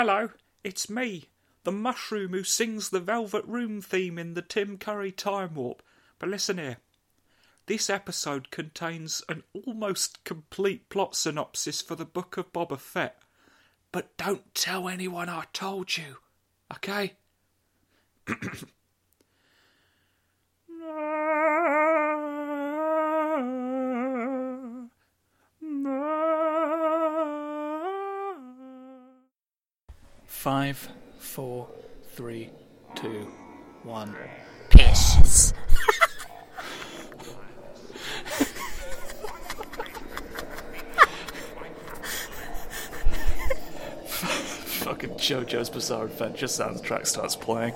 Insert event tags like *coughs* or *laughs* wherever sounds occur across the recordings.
Hello, it's me, the mushroom who sings the Velvet Room theme in the Tim Curry Time Warp. But listen here. This episode contains an almost complete plot synopsis for the Book of Boba Fett. But don't tell anyone I told you, okay? *clears throat* Five, four, three, two, one. Piss. Fucking JoJo's Bizarre Adventure soundtrack starts playing.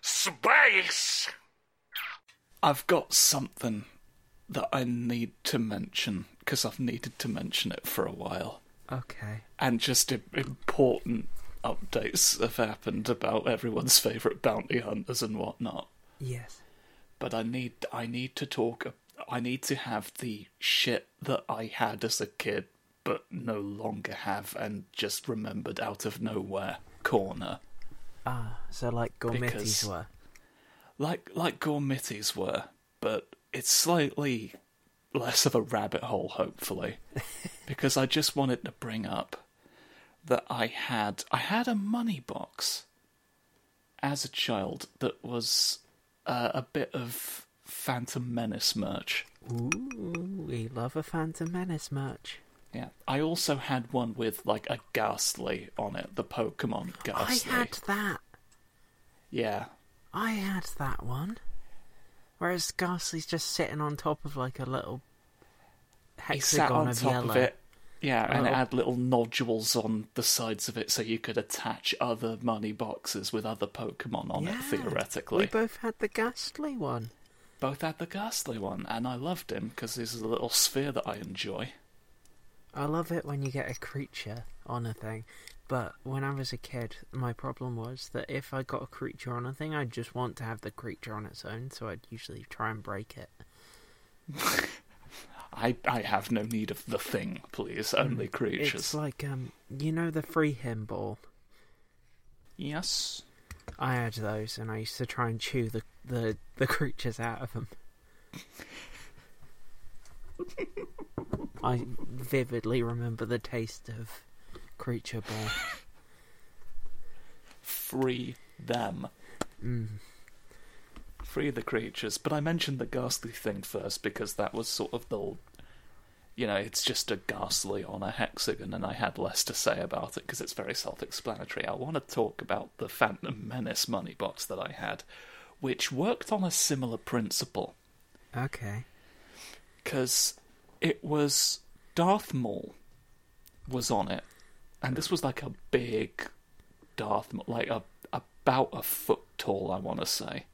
Space! I've got something that I need to mention because I've needed to mention it for a while. Okay. And just important updates have happened about everyone's favourite bounty hunters and whatnot. Yes. But I need I need to talk I need to have the shit that I had as a kid but no longer have and just remembered out of nowhere corner. Ah, so like Gormitties Because- were. Like like Gormitties were, but it's slightly less of a rabbit hole, hopefully. *laughs* because I just wanted to bring up that I had I had a money box as a child that was uh, a bit of Phantom Menace merch. Ooh, we love a Phantom Menace merch. Yeah. I also had one with like a Gastly on it, the Pokemon Gastly. I had that. Yeah. I had that one. Whereas Gastly's just sitting on top of like a little He sat hexagon on of top yellow. of it. Yeah, and it little- had little nodules on the sides of it so you could attach other money boxes with other Pokemon on it, theoretically. We both had the Gastly one. Both had the Gastly one, and I loved him because he's a little sphere that I enjoy. I love it when you get a creature on a thing. But when I was a kid, my problem was that if I got a creature on a thing, I'd just want to have the creature on its own, so I'd usually try and break it. *laughs* I I have no need of the thing, please. Only creatures. Mm, It's like, um, you know the free him ball? Yes. I had those, and I used to try and chew the, the, the creatures out of them. *laughs* I vividly remember the taste of creature ball. *laughs* Free them. Mm. Free the creatures. But I mentioned the Gastly thing first because that was sort of the. You know, it's just a Gastly on a hexagon, and I had less to say about it because it's very self explanatory. I want to talk about the Phantom Menace money box that I had, which worked on a similar principle. Okay. because it was Darth Maul was on it, and this was like a big Darth Maul, like a about a foot tall, I want to say,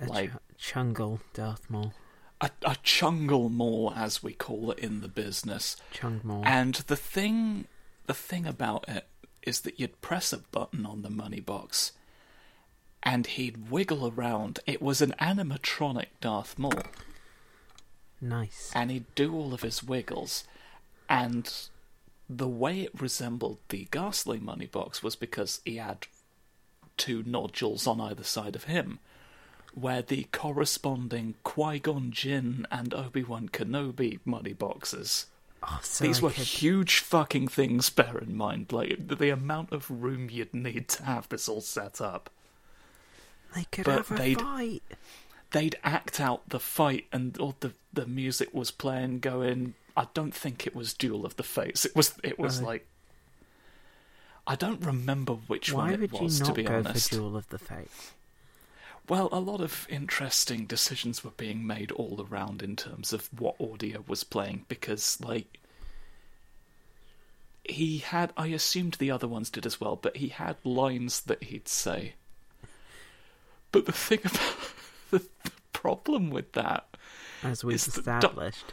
A Like- ch- Chungle Darth Maul. a, a Chungle Maul as we call it in the business. Chung Maul. And the thing, the thing about it is that you'd press a button on the money box, and he'd wiggle around. It was an animatronic Darth Maul. nice. and he'd do all of his wiggles. And the way it resembled the Gastly money box was because he had two nodules on either side of him, where the corresponding Qui Gon Jinn and Obi Wan Kenobi money boxes. Oh, so These I were could- huge fucking things, bear in mind. Like, the, amount of room you'd need to have this all set up. They could but have a they'd- fight. they'd act out the fight and all the the music was playing going I don't think it was Duel of the Fates. It was it was Oh. like I don't remember which Why one it was to be go honest. for Duel of the Fates? Well, a lot of interesting decisions were being made all around in terms of what audio was playing because like he had I assumed the other ones did as well, but he had lines that he'd say. But the thing *laughs* about the, the problem with that As we've It's the du- established.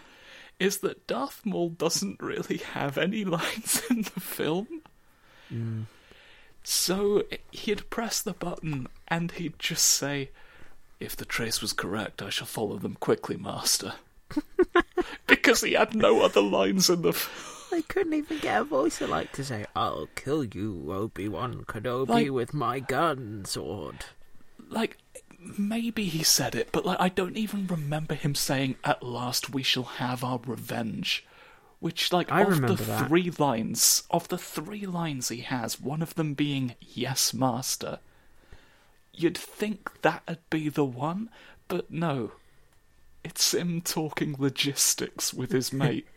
Is that Darth Maul doesn't really have any lines *laughs* in the film. Mm. So he'd press the button and he'd just say, If the trace was correct, I shall follow them quickly, Master. *laughs* because he had no other lines in the. f- They couldn't even get a voice like to say, "I'll kill you, Obi Wan Kenobi, Like- with my gun sword." Like, maybe he said it, but like I don't even remember him saying, "At last we shall have our revenge." Which, like, I of the that. three lines, of the three lines he has, one of them being "Yes, Master." You'd think that'd be the one, but no. It's him talking logistics with his *laughs* mate.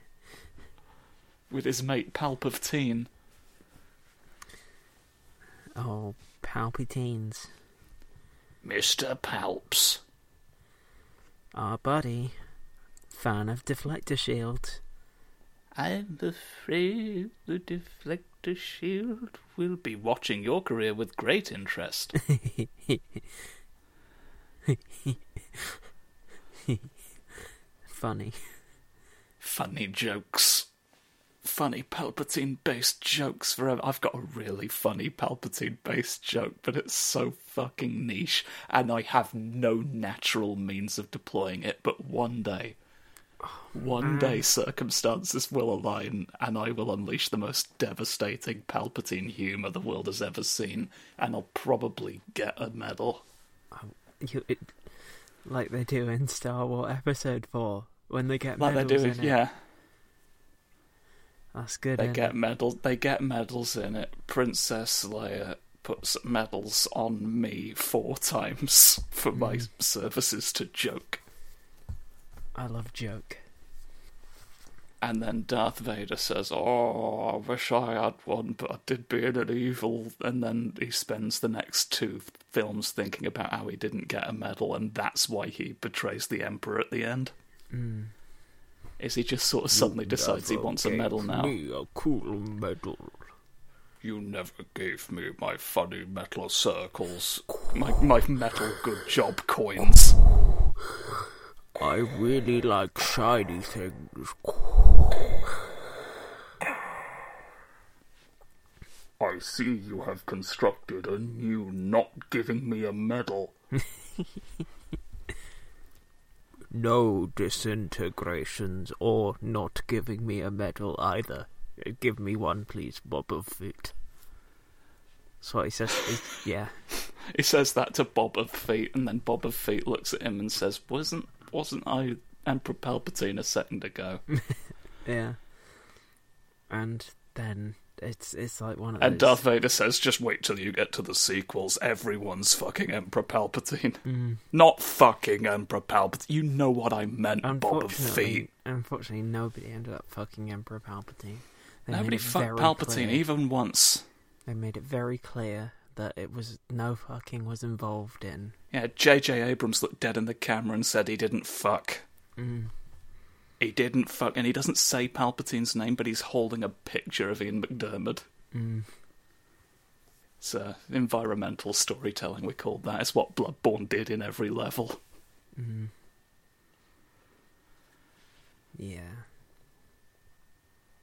with his mate Palpatine. Oh, Palpatines, Mr. Palps. our buddy, fan of deflector Shield. I'm afraid the deflector shield will be watching your career with great interest. *laughs* Funny. Funny jokes. Funny Palpatine based jokes forever. I've got a really funny Palpatine based joke, but it's so fucking niche, and I have no natural means of deploying it. But one day, one mm. day circumstances will align, and I will unleash the most devastating Palpatine humour the world has ever seen, and I'll probably get a medal. Um, you, it, like they do in Star Wars Episode 4, when they get Like they medals do, in it. That's good, They isn't get medals. They get medals in it. Princess Leia puts medals on me four times *laughs* for my Mm. services to joke, I love joke. and then Darth Vader says, "Oh, I wish I had one, but I did being an evil." And then he spends the next two films thinking about how he didn't get a medal, and that's why he betrays the Emperor at the end. Mm. Is he just sort of suddenly decides he wants a medal now? Me a cool medal. You never gave me my funny metal circles, my my metal good job coins. I really like shiny things. I see you have constructed a new not giving me a medal. *laughs* No disintegrations or not giving me a medal either. Give me one, please, Boba Fett. That's what he says. He- yeah. *laughs* He says that to Bob of Feet, and then Bob of Feet looks at him and says, "Wasn't wasn't I Emperor Palpatine a second ago?" *laughs* Yeah. And then it's it's like one of And those. Darth Vader says, "Just wait till you get to the sequels. Everyone's fucking Emperor Palpatine, Mm. not fucking Emperor Palpatine. You know what I meant, Bob of Unfortunately, Feet." unfortunately, nobody ended up fucking Emperor Palpatine. They Nobody fucked Palpatine clear- even once. They made it very clear that it was no fucking was involved in. Yeah, J.J. Abrams looked dead in the camera and said he didn't fuck. Mm. He didn't fuck, and he doesn't say Palpatine's name, but he's holding a picture of Ian McDiarmid. Mm. It's uh, environmental storytelling, we call that. It's what Bloodborne did in every level. Mm. Yeah.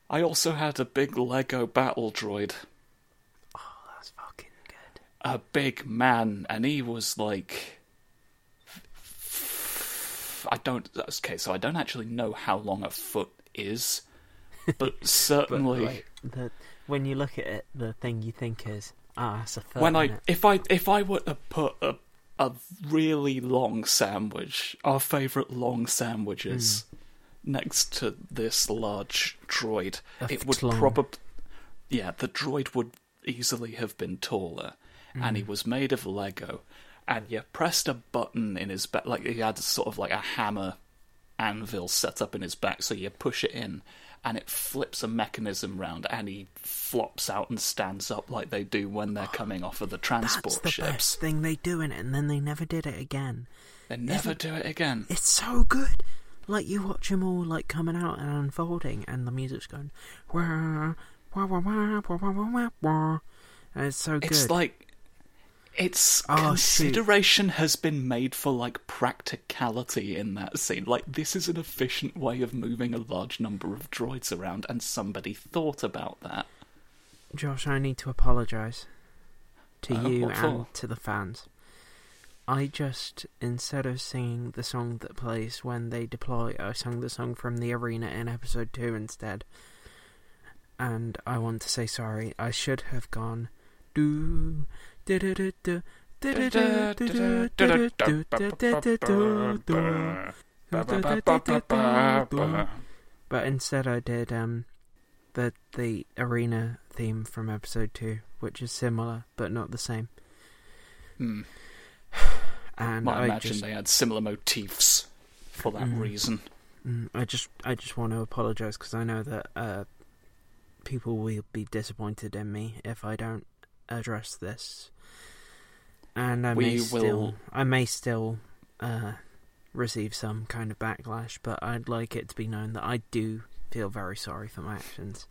I also had a big Lego battle droid, Oh, that's fucking good. a big man, and he was like. I don't. Okay, so I don't actually know how long a foot is, but *laughs* But certainly. like, the when you look at it, the thing you think is, ah, it's a foot. when I innit?" if I if I were to put a a really long sandwich, our favourite long sandwiches, next to this large droid, A it would probably yeah, the droid would easily have been taller, and he was made of Lego, and you pressed a button in his back, like he had sort of like a hammer anvil set up in his back, so you push it in. And it flips a mechanism round, and he flops out and stands up like they do when they're coming off of the transport That's the ships. best thing they do in it, and then they never did it again. They never do it again. It's so good. Like you watch them all like coming out and unfolding, and the music's going wah wah wah wah wah wah wah wah, wah. And it's so good. It's like it's Oh, shoot. consideration has been made for like practicality in that scene. Like this is an efficient way of moving a large number of droids around, and somebody thought about that. Josh, I need to apologise to Oh, you and for? to the fans. I just instead of singing the song that plays when they deploy, I sang the song from the arena in episode two instead. And I want to say sorry. I should have gone do but instead, I did um, the the arena theme from episode two, which is similar but not the same. Hmm. *sighs* And I imagine just... they had similar motifs for that mm. reason. Mm. I just I just want to apologise because I know that uh, people will be disappointed in me if I don't address this and I We may will- still, I may still uh, receive some kind of backlash, but I'd like it to be known that I do feel very sorry for my actions.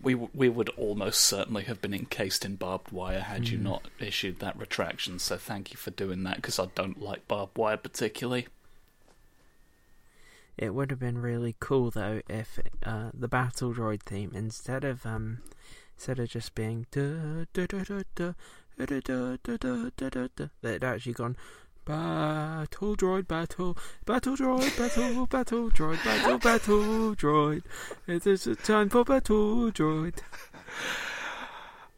We w- we would almost certainly have been encased in barbed wire had you Mm. not issued that retraction. So thank you for doing that because I don't like barbed wire particularly. It would have been really cool though if uh, the battle droid theme instead of um instead of just being da da da They'd actually gone, Battle droid, battle, battle droid, battle, battle droid, battle, battle droid. It is a time for battle droid.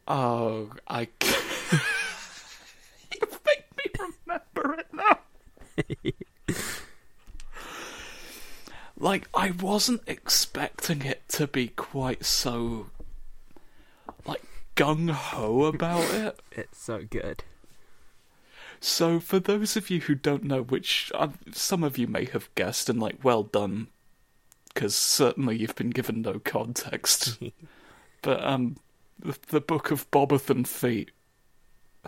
Oh, I. *laughs* you make me remember it now. like I wasn't expecting it to be quite so gung ho about it. *laughs* it's so good So, for those of you who don't know, which uh, some of you may have guessed, and like, well done, because certainly you've been given no context. *laughs* but um, the, the book of Bobathan Feet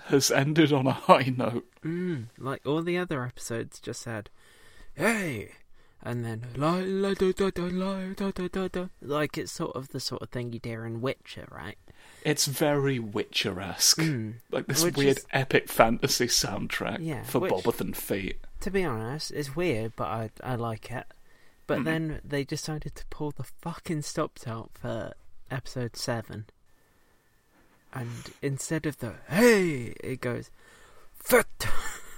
has ended on a high note. mm, like all the other episodes just said hey and then la la da da da la da da da da like it's sort of the sort of thing you'd hear in Witcher right It's very Witcher-esque, Mm. like this Which weird is- epic fantasy soundtrack Yeah, for which- Bobathan Feet. To be honest, it's weird, but I I like it. But Mhm. then they decided to pull the fucking stops out for episode seven, and instead of the hey, it goes foot,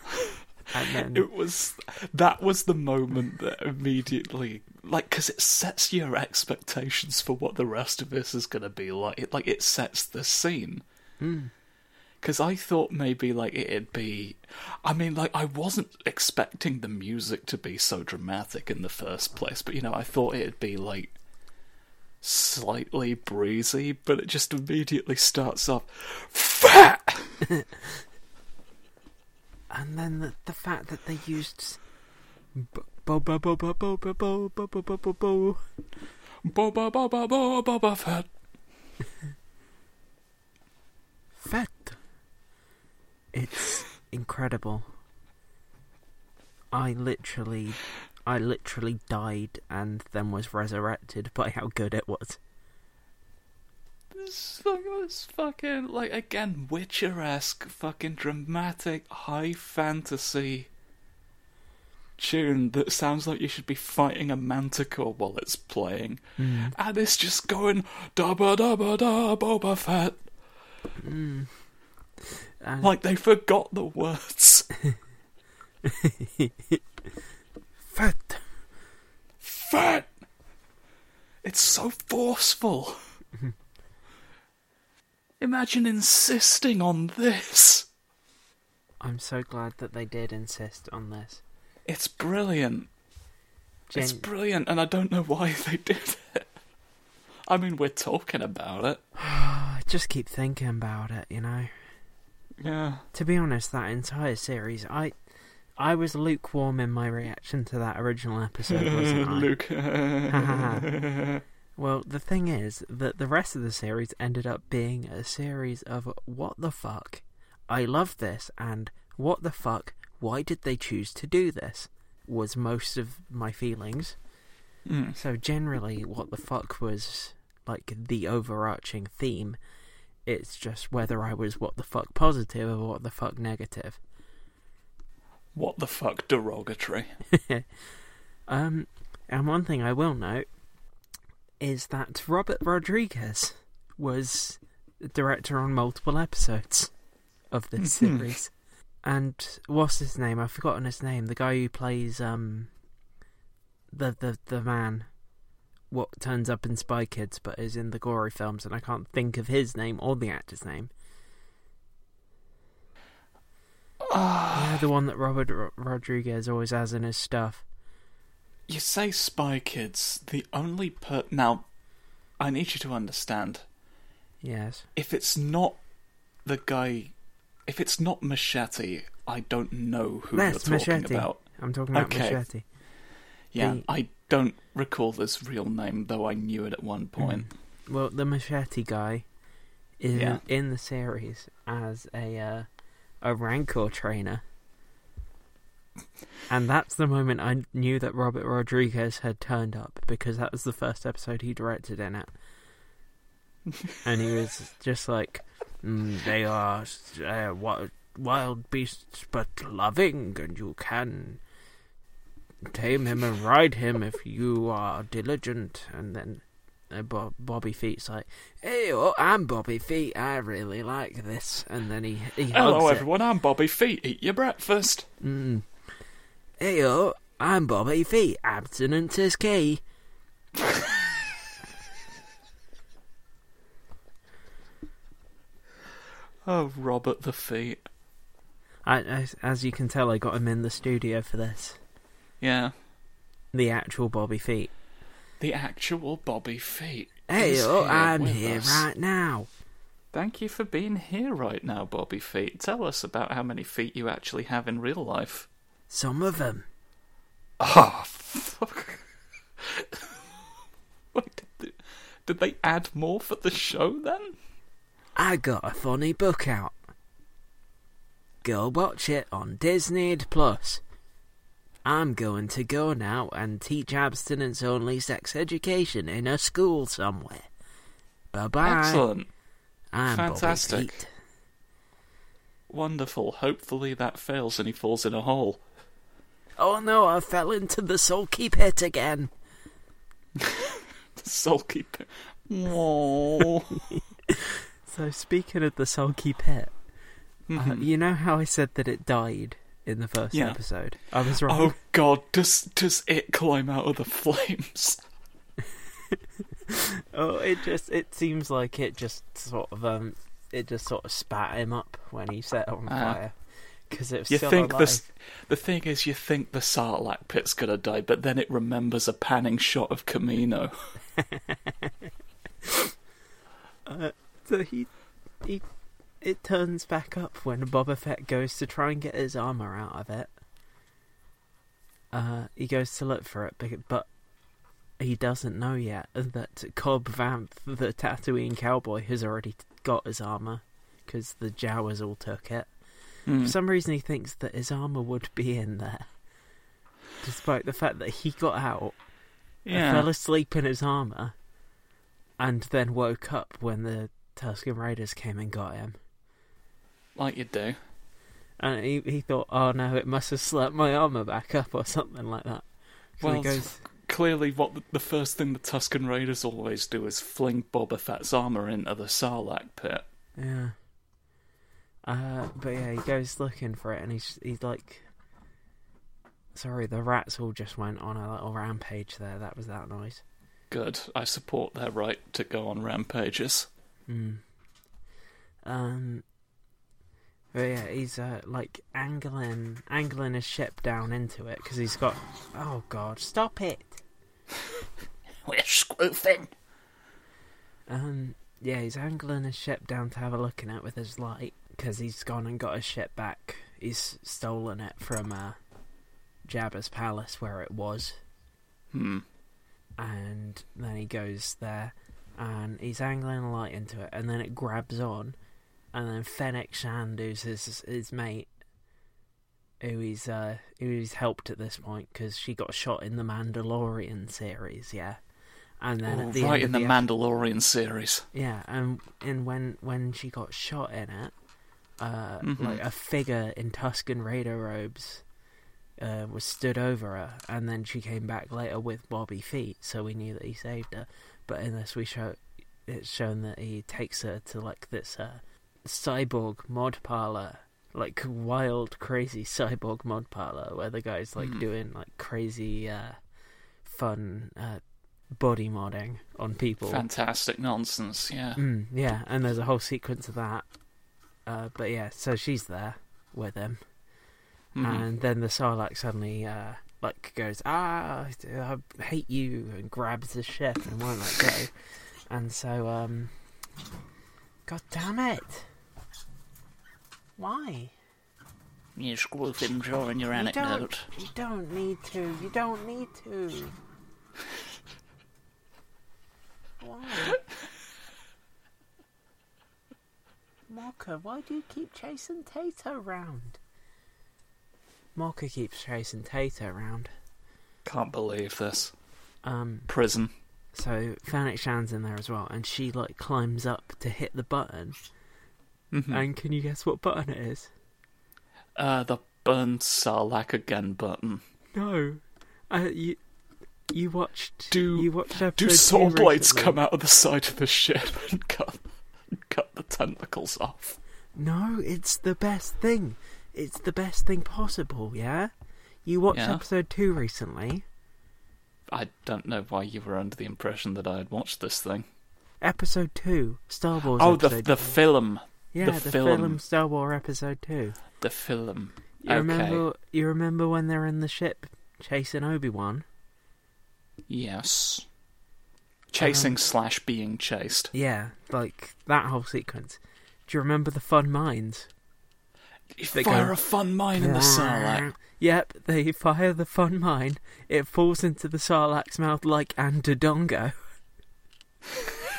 *laughs* and then It was that was the moment that immediately, like, because it sets your expectations for what the rest of this is going to be like. It, like, it sets the scene. mm, Because I thought maybe like it'd be, I mean, like I wasn't expecting the music to be so dramatic in the first place, but you know, I thought it'd be like slightly breezy, but it just immediately starts off fat. *laughs* and then the, the fact that they used Boba Fett. Fett. It's incredible. I literally, I literally died and then was resurrected by how good it was. This was fucking like again Witcher-esque, fucking dramatic, high fantasy tune that sounds like you should be fighting a manticore while it's playing, Mm. and it's just going da ba da ba da Boba Fett. Mm. And Like they forgot the words. *laughs* Fett. Fett. It's so forceful. *laughs* Imagine insisting on this. I'm so glad that they did insist on this. It's brilliant. It's brilliant, and I don't know why they *laughs* did it. I mean, we're talking about it. I *sighs* just keep thinking about it, you know. Yeah. To be honest, that entire series, I, I was lukewarm in my reaction to that original episode, wasn't *laughs* I? Luke. *laughs* Well, the thing is that the rest of the series ended up being a series of what the fuck? I love this, and what the fuck? Why did they choose to do this? Was most of my feelings. Mm. So, generally, what the fuck was like the overarching theme. It's just whether I was what the fuck positive or what the fuck negative. What the fuck derogatory? *laughs* Um, and one thing I will note is that Robert Rodriguez was the director on multiple episodes of this Mhm. series. And what's his name? I've forgotten his name. The guy who plays um the the the man what turns up in Spy Kids but is in the gory films and I can't think of his name or the actor's name. yeah, the one that Robert Ro- Rodriguez always has in his stuff. You say Spy Kids. The only per now, I need you to understand. Yes. If it's not the guy, if it's not Machete, I don't know who That's you're talking Machete. about. I'm talking about Okay. Machete. Yeah, The- I don't recall this real name, though I knew it at one point. Well, the Machete guy is Yeah. in the series as a uh, a Rancor trainer. And that's the moment I knew that Robert Rodriguez had turned up because that was the first episode he directed in it. and he was just like, mm, they are uh, wi- wild beasts but loving, and you can tame him and ride him if you are diligent. And then uh, Bob, Bobby Feet's like, "Hey, oh, I'm Bobby Feet. I really like this." And then he he Hello, hugs it. everyone. I'm Bobby Feet. Eat your breakfast. Mm. Hey, oh, I'm Bobby Feet. Abstinence is key. *laughs* Oh, Robert the Feet. I, as, as you can tell, I got him in the studio for this. Yeah, The actual Bobby Feet. the actual Bobby Feet. Hey, oh, here I'm here us. right now. Thank you for being here right now, Bobby Feet. Tell us about how many feet you actually have in real life. Some of them. Oh, ah, fuck. *laughs* Wait, did they, did they add more for the show then? I got a funny book out. Go watch it on Disney Plus. I'm going to go now and teach abstinence only sex education in a school somewhere. Bye bye. Excellent. I'm Fantastic. Wonderful. Hopefully that fails and he falls in a hole. Oh no, I fell into the sulky pit again. *laughs* The sulky. p- Aww. *laughs* So speaking of the sulky pit, uh, Mhm. you know how I said that it died in the first Yeah. episode? I was wrong. Oh god, does does it climb out of the flames? *laughs* Oh, it just it seems like it just sort of um it just sort of spat him up when he set on Ah. fire because it was You think alive. this? The thing is, you think the Sarlacc pit's gonna die, but then it remembers a panning shot of Kamino. *laughs* *laughs* Uh, so he he it turns back up when Boba Fett goes to try and get his armor out of it. Uh, he goes to look for it, but- but he doesn't know yet that Cobb Vanth, the Tatooine cowboy, has already got his armor because the Jawas all took it. Hmm. For some reason, he thinks that his armor would be in there, despite the fact that he got out, Yeah. fell asleep in his armor, and then woke up when the Tusken Raiders came and got him. like you do. And he he thought, oh no, it must have slapped my armor back up or something like that. So Well, he goes, Clearly, what the, the first thing the Tusken Raiders always do is fling Boba Fett's armor into the Sarlacc pit. yeah. Uh, but yeah, he goes looking for it, and he's he's like, sorry, the rats all just went on a little rampage there. That was that noise. Good. I support their right to go on rampages. Hmm. Um. But yeah, he's uh, like angling, angling his ship down into it because he's got. Oh God! Stop it! *laughs* We're spoofing. Um. Yeah, he's angling his ship down to have a look in it with his light because he's gone and got his ship back. He's stolen it from uh, Jabba's palace where it was, Hmm. and then he goes there and he's angling a light into it, and then it grabs on, and then Fennec Shand, who's his his mate, who he's uh who he's helped at this point because she got shot in the Mandalorian series, yeah, and then Oh, at the right end in the the, Mandalorian series. yeah, and and when when she got shot in it, uh, Mhm. like a figure in Tusken Raider robes uh, was stood over her, and then she came back later with Bobby Feet, so we knew that he saved her. But in this, we show it's shown that he takes her to like this uh, cyborg mod parlor, like wild, crazy *laughs* cyborg mod parlor where the guy's like Mhm. doing like crazy, uh, fun uh, body modding on people. Fantastic nonsense, yeah. Mm, yeah, and there's a whole sequence of that. Uh, but yeah, so she's there with him, Mhm. and then the Sarlacc suddenly uh, like goes, "Ah, I hate you," and grabs the ship and won't let go. And so, um, God damn it! Why? You screw him drawing your You anecdote. don't, you don't need to. You don't need to. Why? Mocha, why do you keep chasing Tato around? Mocha keeps chasing Tato around. Can't believe this. Um, Prison. so Fennec Shand's in there as well, and she like climbs up to hit the button. Mhm. And can you guess what button it is? Uh, the burn Sarlacc again button. No, uh, you you watched Do- you watched Do saw blades come out of the side of the ship and cut, cut the tentacles off? No, it's the best thing. It's the best thing possible. Yeah, you watched Yeah. episode two recently. I don't know why you were under the impression that I had watched this thing. Episode two, Star Wars. oh, the the two. film, yeah, the the, film. film. Star Wars episode two. the film. You Okay. remember? You remember when they're in the ship chasing Obi Wan? Yes. Chasing Um, slash being chased. Yeah, like that whole sequence. Do you remember the fun mines? They Fire go- a fun mine in the Sarlacc. Yep, they fire the fun mine. It falls into the Sarlacc's mouth like a Dodongo. *laughs*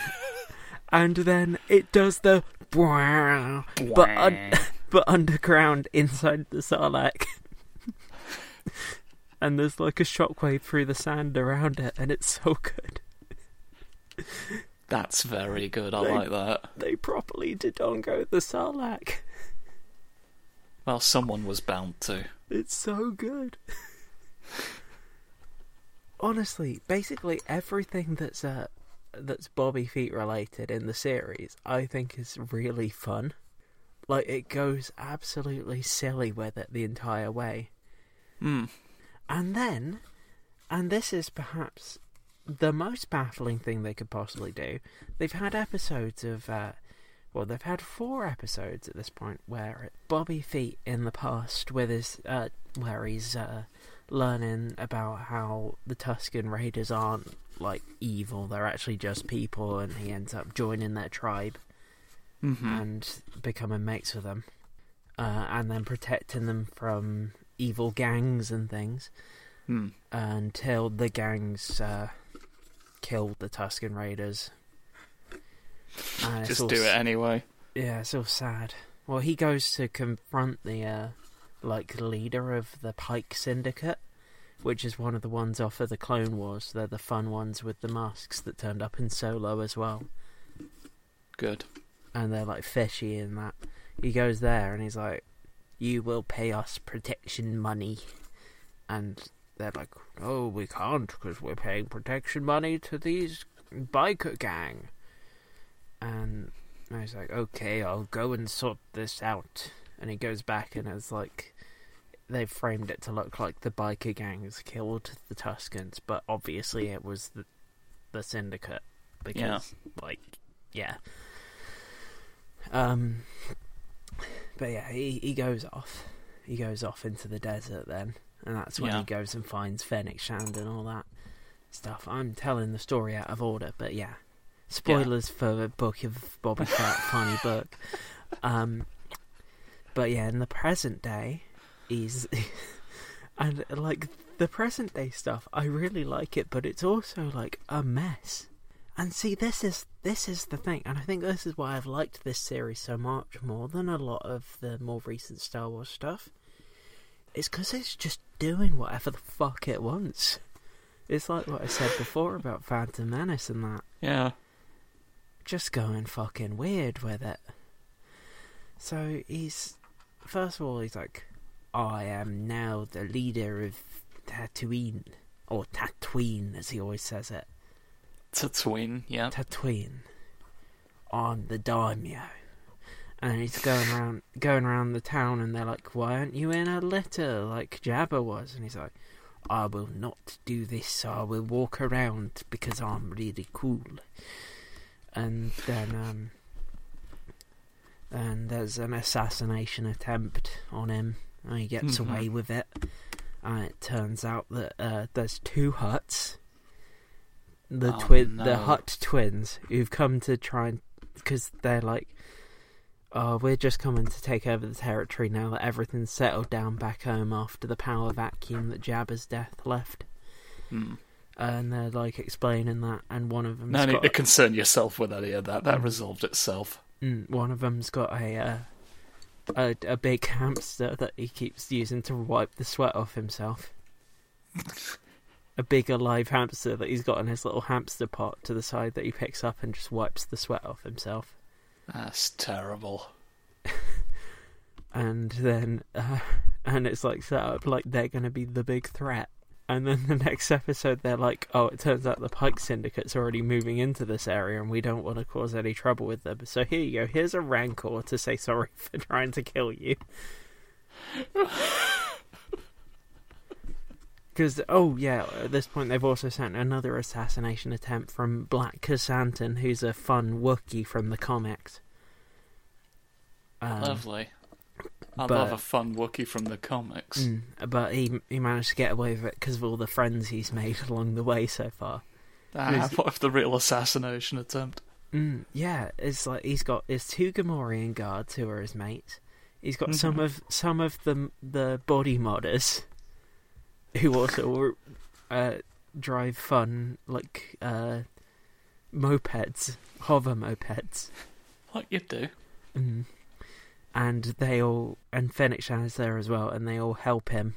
and then it does the but un- *laughs* but underground inside the Sarlacc. *laughs* and there's like a shockwave through the sand around it, and it's so good. That's very good. I They- like that. They properly Dodongo the Sarlacc. Well, someone was bound to. It's so good. *laughs* Honestly, basically everything that's uh that's Bobby Feet related in the series, I think is really fun. Like it goes absolutely silly with it the entire way. Hmm. And then and this is perhaps the most baffling thing they could possibly do. They've had episodes of uh well, they've had four episodes at this point where Bobby Feet in the past with his uh where he's uh learning about how the Tusken Raiders aren't like evil, they're actually just people and he ends up joining their tribe hmm and becoming mates with them. Uh, and then protecting them from evil gangs and things Hmm. until the gangs uh, killed the Tusken Raiders. And Just do it anyway. Yeah, it's all sad. Well, he goes to confront the uh, like leader of the Pike Syndicate, which is one of the ones off of the Clone Wars. They're the fun ones with the masks that turned up in Solo as well, Good. and they're like fishy in that. He goes there and he's like, "You will pay us protection money," and they're like, "Oh, we can't because we're paying protection money to these biker gang." And I was like, "Okay, I'll go and sort this out." And he goes back and it's like they've framed it to look like the biker gangs killed the Tuskens, but obviously it was the the syndicate because, like, yeah. Um, but yeah, he he goes off. He goes off into the desert then, and that's when Yeah. he goes and finds Fennec Shand and all that stuff. I'm telling the story out of order, but yeah. Spoilers for a book of Bobby Fett, *laughs* funny book. Um, but yeah, in the present day, he's *laughs* and like the present day stuff. I really like it, but it's also like a mess. And see, this is this is the thing, and I think this is why I've liked this series so much more than a lot of the more recent Star Wars stuff. It's because it's just doing whatever the fuck it wants. It's like what I said before about Phantom Menace and that Yeah. Just going fucking weird with it. So he's first of all he's like, I am now the leader of Tatooine or Tatooine as he always says it. Tatooine, yeah. Tatooine. I'm the daimyo. and he's going around going around the town, and they're like, "Why aren't you in a litter like Jabba was?" And he's like, "I will not do this. I will walk around because I'm really cool." And then, um, and there's an assassination attempt on him, and he gets Mhm. away with it. And it turns out that uh, there's two Hutts. The Oh, twin, the. Hutt twins, who've come to try and because they're like, oh, we're just coming to take over the territory now that everything's settled down back home after the power vacuum that Jabba's death left. Hmm. And they're like explaining that, and one of them. No need to concern yourself with any of that. That Mm. resolved itself. Mm, one of them's got a, uh, a a big hamster that he keeps using to wipe the sweat off himself. a big alive hamster that he's got in his little hamster pot to the side that he picks up and just wipes the sweat off himself. That's terrible. *laughs* And then, uh, *laughs* and it's like set up like they're going to be the big threat. And then the next episode, they're like, "Oh, it turns out the Pike Syndicate's already moving into this area, and we don't want to cause any trouble with them. So here you go. Here's a Rancor to say sorry *laughs* for trying to kill you." *laughs* Because oh yeah, at this point they've also sent another assassination attempt from Black Krrsantan, who's a fun Wookiee from the comics. Um, Lovely. I but- love a fun Wookiee from the comics. Mm, but he he managed to get away with it because of all the friends he's made *laughs* along the way so far. Ah, *laughs* what if the real assassination attempt? Mm, yeah, it's like he's got his two Gamorrean guards who are his mates. He's got some Mhm. of some of the the body modders *laughs* who also uh, drive fun like uh, mopeds, hover mopeds. What you do? Mm. And they all and Fennec Shand is there as well, and they all help him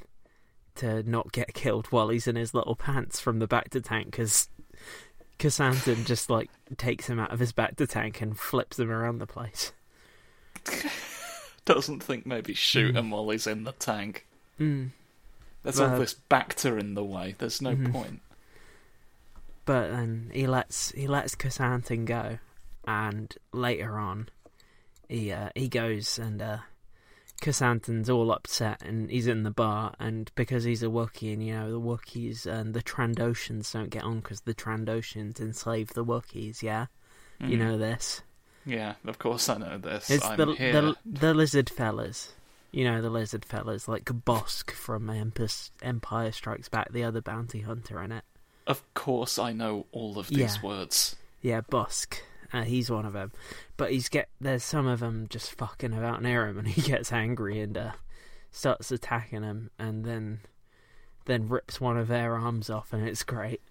to not get *laughs* killed while he's in his little pants from the Bacta tank because Krrsantan *laughs* just like takes him out of his Bacta tank and flips him around the place. *laughs* Doesn't think maybe shoot Mm. him while he's in the tank. Mm. There's Well- all this Bacta in the way. There's no Mhm. point. But then he lets he lets Krrsantan go, and later on, he uh, he goes and uh, Krrsantan's all upset, and he's in the bar, and because he's a Wookiee, and you know the Wookiees and the Trandoshans don't get on because the Trandoshans enslave the Wookiees. Yeah, you Mm. know this. Yeah, of course I know this. It's I'm the, here. the the lizard fellas. You know the lizard fellas like Bossk from Empire, Empire Strikes Back, the other bounty hunter in it. Of course I know all of these Yeah. words. Yeah, Bossk. Uh, he's one of them. But he's get there's some of them just fucking about near him, and *laughs* he gets angry and uh, starts attacking him, and then then rips one of their arms off, and it's great.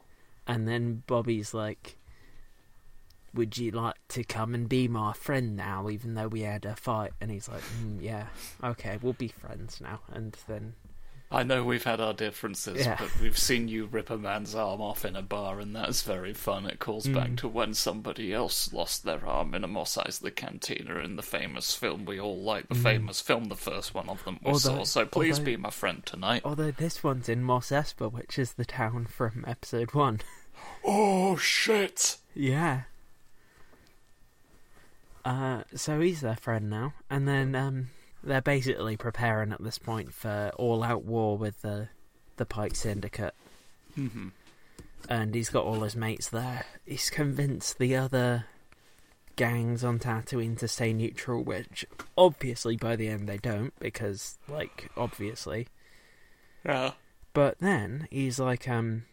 And then Bobby's like, "Would you like to come and be my friend now, even though we had a fight?" And he's like, mm, "Yeah, okay, we'll be friends now." And then I know we've had our differences, Yeah. but we've seen you rip a man's arm off in a bar, and that's very fun. It calls back Mm. to when somebody else lost their arm in a Mos Eisley cantina in the famous film we all like, the Mm. famous film, the first one of them we Although- saw. So please although- be my friend tonight. although this one's in Mos Espa, which is the town from episode one. *laughs* Oh shit! Yeah. Uh, so he's their friend now, and then um, they're basically preparing at this point for all-out war with the the Pike Syndicate, hmm and he's got all his mates there. He's convinced the other gangs on Tatooine to stay neutral, which obviously by the end they don't, because like obviously. Yeah. But then he's like, um,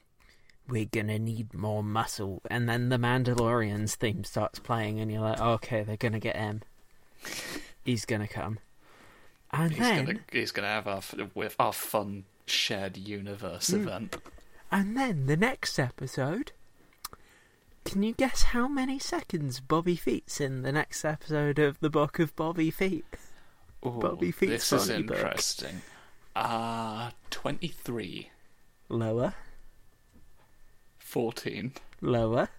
we're gonna need more muscle. And then the Mandalorian's theme starts playing, and you're like, okay, they're gonna get him. He's gonna come. And He's then, gonna he's gonna have our with our fun shared universe Mm. event. and then the next episode. Can you guess how many seconds Bobby Feet's in the next episode of the Book of Bobby Feet? Ooh, Bobby Feet's this is interesting. Ah, 23, Lower, 14, lower,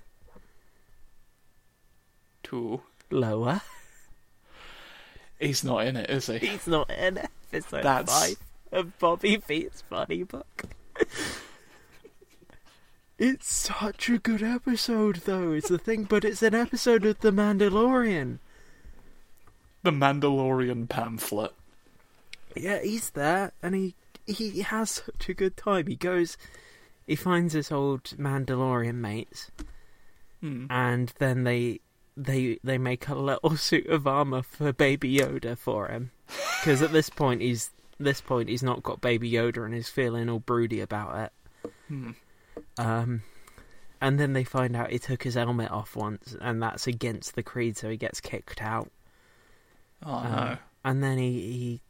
2. lower. He's not in it, is he? He's not in episode That's- five of Bobby Feet's funny book. *laughs* it's such a good episode, though. Is the thing, but it's an episode of The Mandalorian. the Mandalorian pamphlet. Yeah, he's there, and he he has such a good time. He goes, he finds his old Mandalorian mates, Hmm. and then they they they make a little *laughs* suit of armor for Baby Yoda for him, because at this point he's this point he's not got Baby Yoda and he's feeling all broody about it. Hmm. Um, and then they find out he took his helmet off once, and that's against the creed, so he gets kicked out. Oh Um, no. And then he,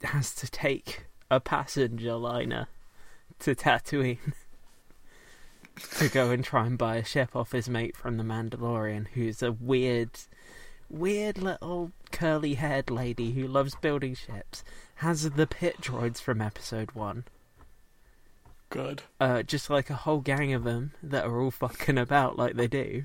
he has to take a passenger liner to Tatooine *laughs* to go and try and buy a ship off his mate from the Mandalorian, who's a weird, weird little curly haired lady who loves building ships. Has the pit droids from episode one. Good. Uh, just like a whole gang of them that are all fucking about like they do.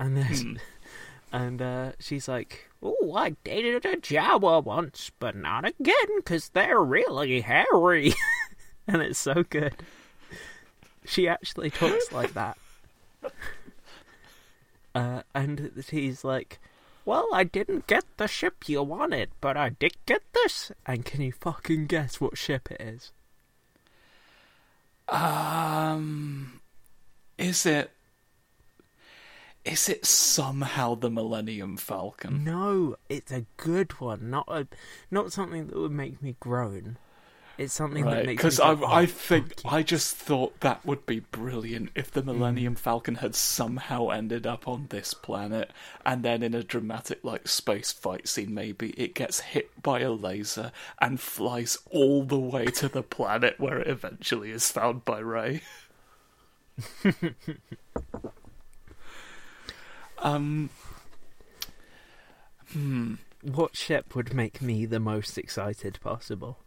And there's, Hmm. *laughs* and uh, she's like, "Oh, I dated a Jawa once, but not again, 'cause they're really hairy." *laughs* and it's so good. She actually talks like that. *laughs* Uh, and he's like, "Well, I didn't get the ship you wanted, but I did get this." And can you fucking guess what ship it is? Um, is it? Is it somehow the Millennium Falcon? No, it's a good one. Not a, not something that would make me groan. It's something that makes because I, go, I "Oh, think. I just thought that would be brilliant if the Millennium Falcon had somehow ended up on this planet, and then in a dramatic like space fight scene, maybe it gets hit by a laser and flies all the way to the planet where it eventually is found by Rey. *laughs* um. Hmm. What ship would make me the most excited possible?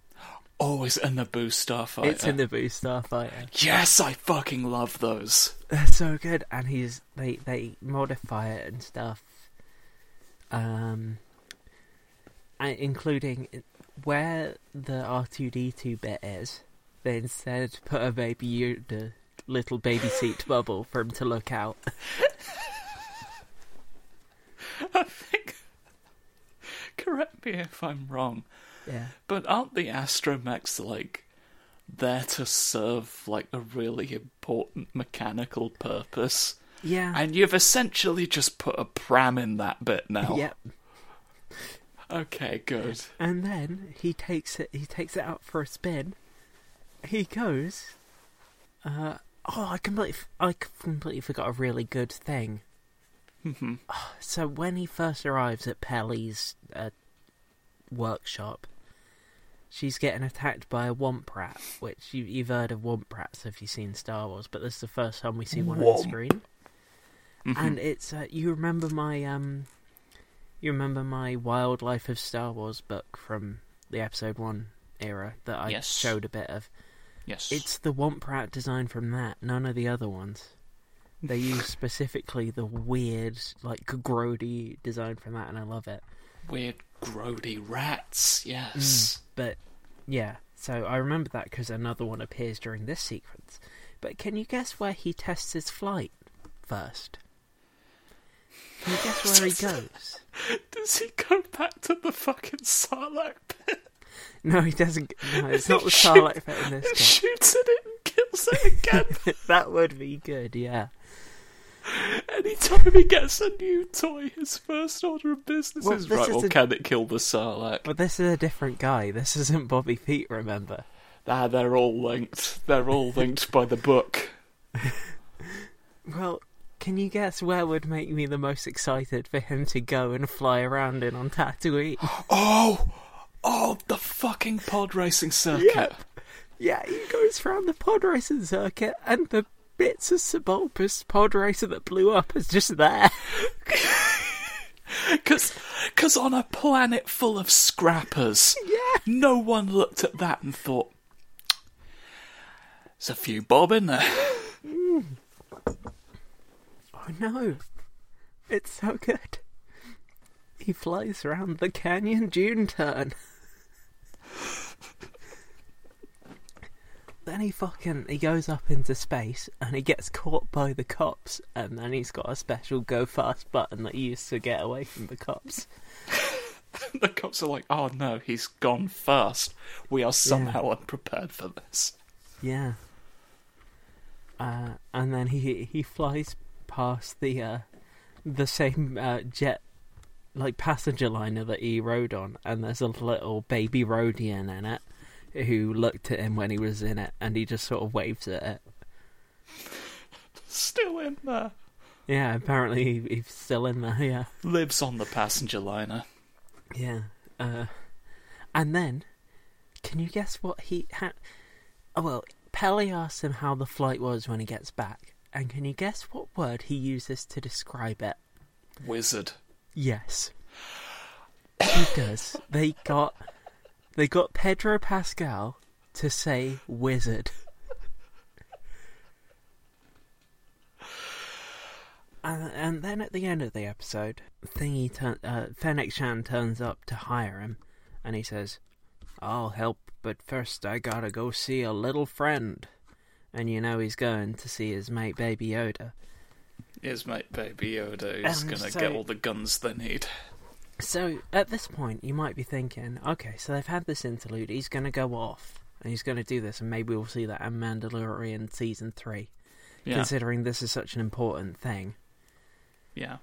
Oh, is it a Naboo starfighter? It's Naboo Starfighter. Yes, I fucking love those. They're so good, and he's they they modify it and stuff. Um, including where the R two D two bit is, they instead put a baby Yoda little baby seat *laughs* bubble for him to look out. I think. Correct me if I'm wrong, Yeah. but aren't the astromechs like there to serve like a really important mechanical purpose? Yeah. And you've essentially just put a pram in that bit now. Yep. Okay, good. And then he takes it. He takes it out for a spin. He goes. Uh, oh, I completely, I completely forgot a really good thing. Mhm. So when he first arrives at Peli's uh, workshop, she's getting attacked by a Womp Rat, which you, you've heard of Womp Rats if you've seen Star Wars, but this is the first time we see one on Womp. screen. Mhm. And it's uh, you remember my um, you remember my Wildlife of Star Wars book from the Episode One era that I Yes. showed a bit of. yes. It's the Womp Rat design from that. None of the other ones. They use *laughs* specifically the weird, like grody design from that, and I love it. weird grody rats. Yes. Mm, but yeah, so I remember that because another one appears during this sequence. But can you guess where he tests his flight first? Can you guess where he *laughs* goes? Does he go back to the fucking Sarlacc pit *laughs* No, he doesn't. No, it's *laughs* not the. Starlight Pit in this case. shoots at it and kills it again? that would be good, yeah. *laughs* Anytime he gets a new toy, his first order of business Well, is right. Well, isn't- can it kill the Sarlacc? But this is a different guy. This isn't Bobby Feet, remember? Ah, they're all linked. They're all linked by the book. *laughs* Well, can you guess where would make me the most excited for him to go and fly around in on Tatooine? *gasps* Oh, oh, the fucking pod racing circuit. yeah, he goes around the pod racing circuit, and the bits of Sebulba's pod racer that blew up is just there. *laughs* Because cause on a planet full of scrappers, *laughs* yeah. no one looked at that and thought, there's a few bob in there. Oh no. It's so good. He flies around the canyon dune turn. *laughs* then he fucking he goes up into space and he gets caught by the cops and then he's got a special go fast button that he used to get away from the cops. *laughs* the cops are like, "Oh no, he's gone first. We are somehow unprepared for this." Yeah. Uh, and then he he flies past the uh, the same uh, jet like passenger liner that he rode on, and there's a little baby Rodian in it who looked at him when he was in it, and he just sort of waves at it. Still in there. Yeah, apparently he, he's still in there. Yeah, Lives on the passenger liner. yeah. Uh, and then, can you guess what he had? Oh well, Peli asks him how the flight was when he gets back, and can you guess what word he uses to describe it? Wizard. Yes. He does. They got they got Pedro Pascal to say wizard. And, and then at the end of the episode, Thingy turn, uh, Fennec Shand turns up to hire him, and he says, "I'll help, but first I gotta go see a little friend." And you know he's going to see his mate Baby Yoda. His mate Baby Yoda is Um, gonna so- get all the guns they need. So at this point, you might be thinking, okay, so they've had this interlude. He's going to go off, and he's going to do this, and maybe we'll see that in Mandalorian season three. Yeah. Considering this is such an important thing. Yeah.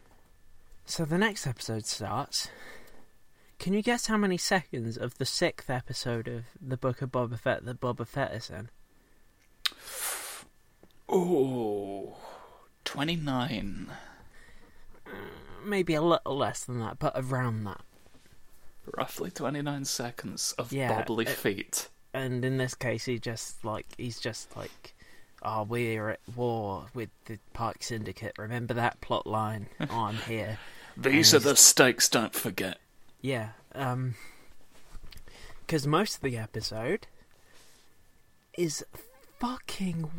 So the next episode starts. Can you guess how many seconds of the sixth episode of the Book of Boba Fett that Boba Fett is in? Ooh. 29. Maybe a little less than that, but around that. Roughly 29 seconds of Yeah, bobbly it- feet. And in this case, he just like he's just like, "Oh, we're at war with the Pike Syndicate. Remember that plot line? Oh, *laughs* I'm here." These and are the stakes, don't forget. Yeah, um, because most of the episode is fucking.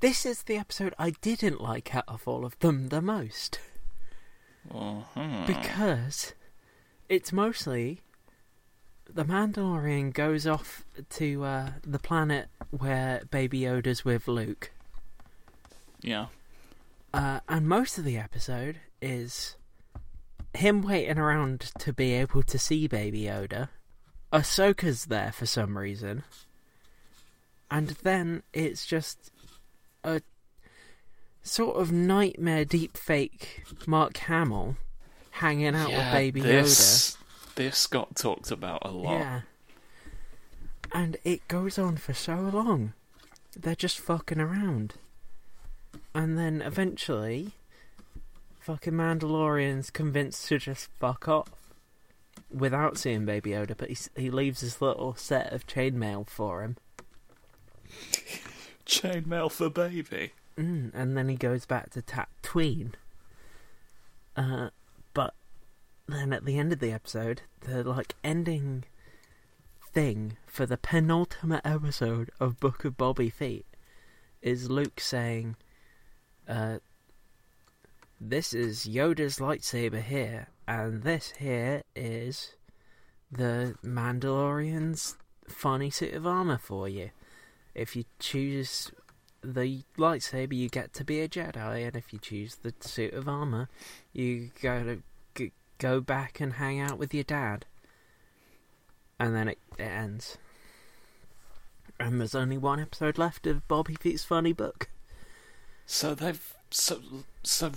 This is the episode I didn't like out of all of them the most *laughs* Uh-huh. because it's mostly the Mandalorian goes off to uh, the planet where Baby Yoda's with Luke, Yeah. uh, and most of the episode is him waiting around to be able to see Baby Yoda. Ahsoka's there for some reason, and then it's just a sort of nightmare deep fake Mark Hamill hanging out with yeah, Baby Yoda. this, This got talked about a lot. Yeah. And it goes on for so long. They're just fucking around. And then eventually, fucking Mandalorian's convinced to just fuck off without seeing Baby Yoda, but he, he leaves this little set of chainmail for him. *laughs* Chainmail for baby. Mm, and then he goes back to Tatooine. Uh, but then at the end of the episode, the like ending thing for the penultimate episode of Book of Bobby Feet is Luke saying, uh, "This is Yoda's lightsaber here, and this here is the Mandalorian's funny suit of armor for you. If you choose the lightsaber, you get to be a Jedi, and if you choose the suit of armor, you go to go back and hang out with your dad. And then it, it ends. And there's only one episode left of Bobby Feet's funny book. So they've so so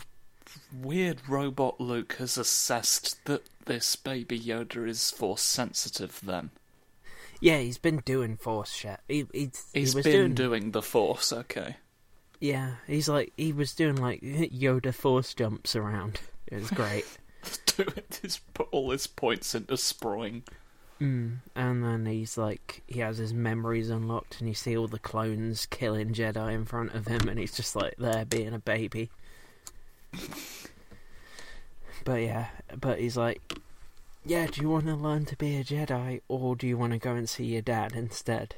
weird robot Luke has assessed that this baby Yoda is force sensitive. Then Yeah, he's been doing Force shit. He, he's, he's he been doing, doing the force. Okay. Yeah, he's like he was doing like Yoda Force jumps around. It was great. Do it. He's put all his points into sproing. Mm. And then he's like, he has his memories unlocked, and you see all the clones killing Jedi in front of him, and he's just like there being a baby. *laughs* but yeah, but he's like, yeah, do you want to learn to be a Jedi, or do you want to go and see your dad instead?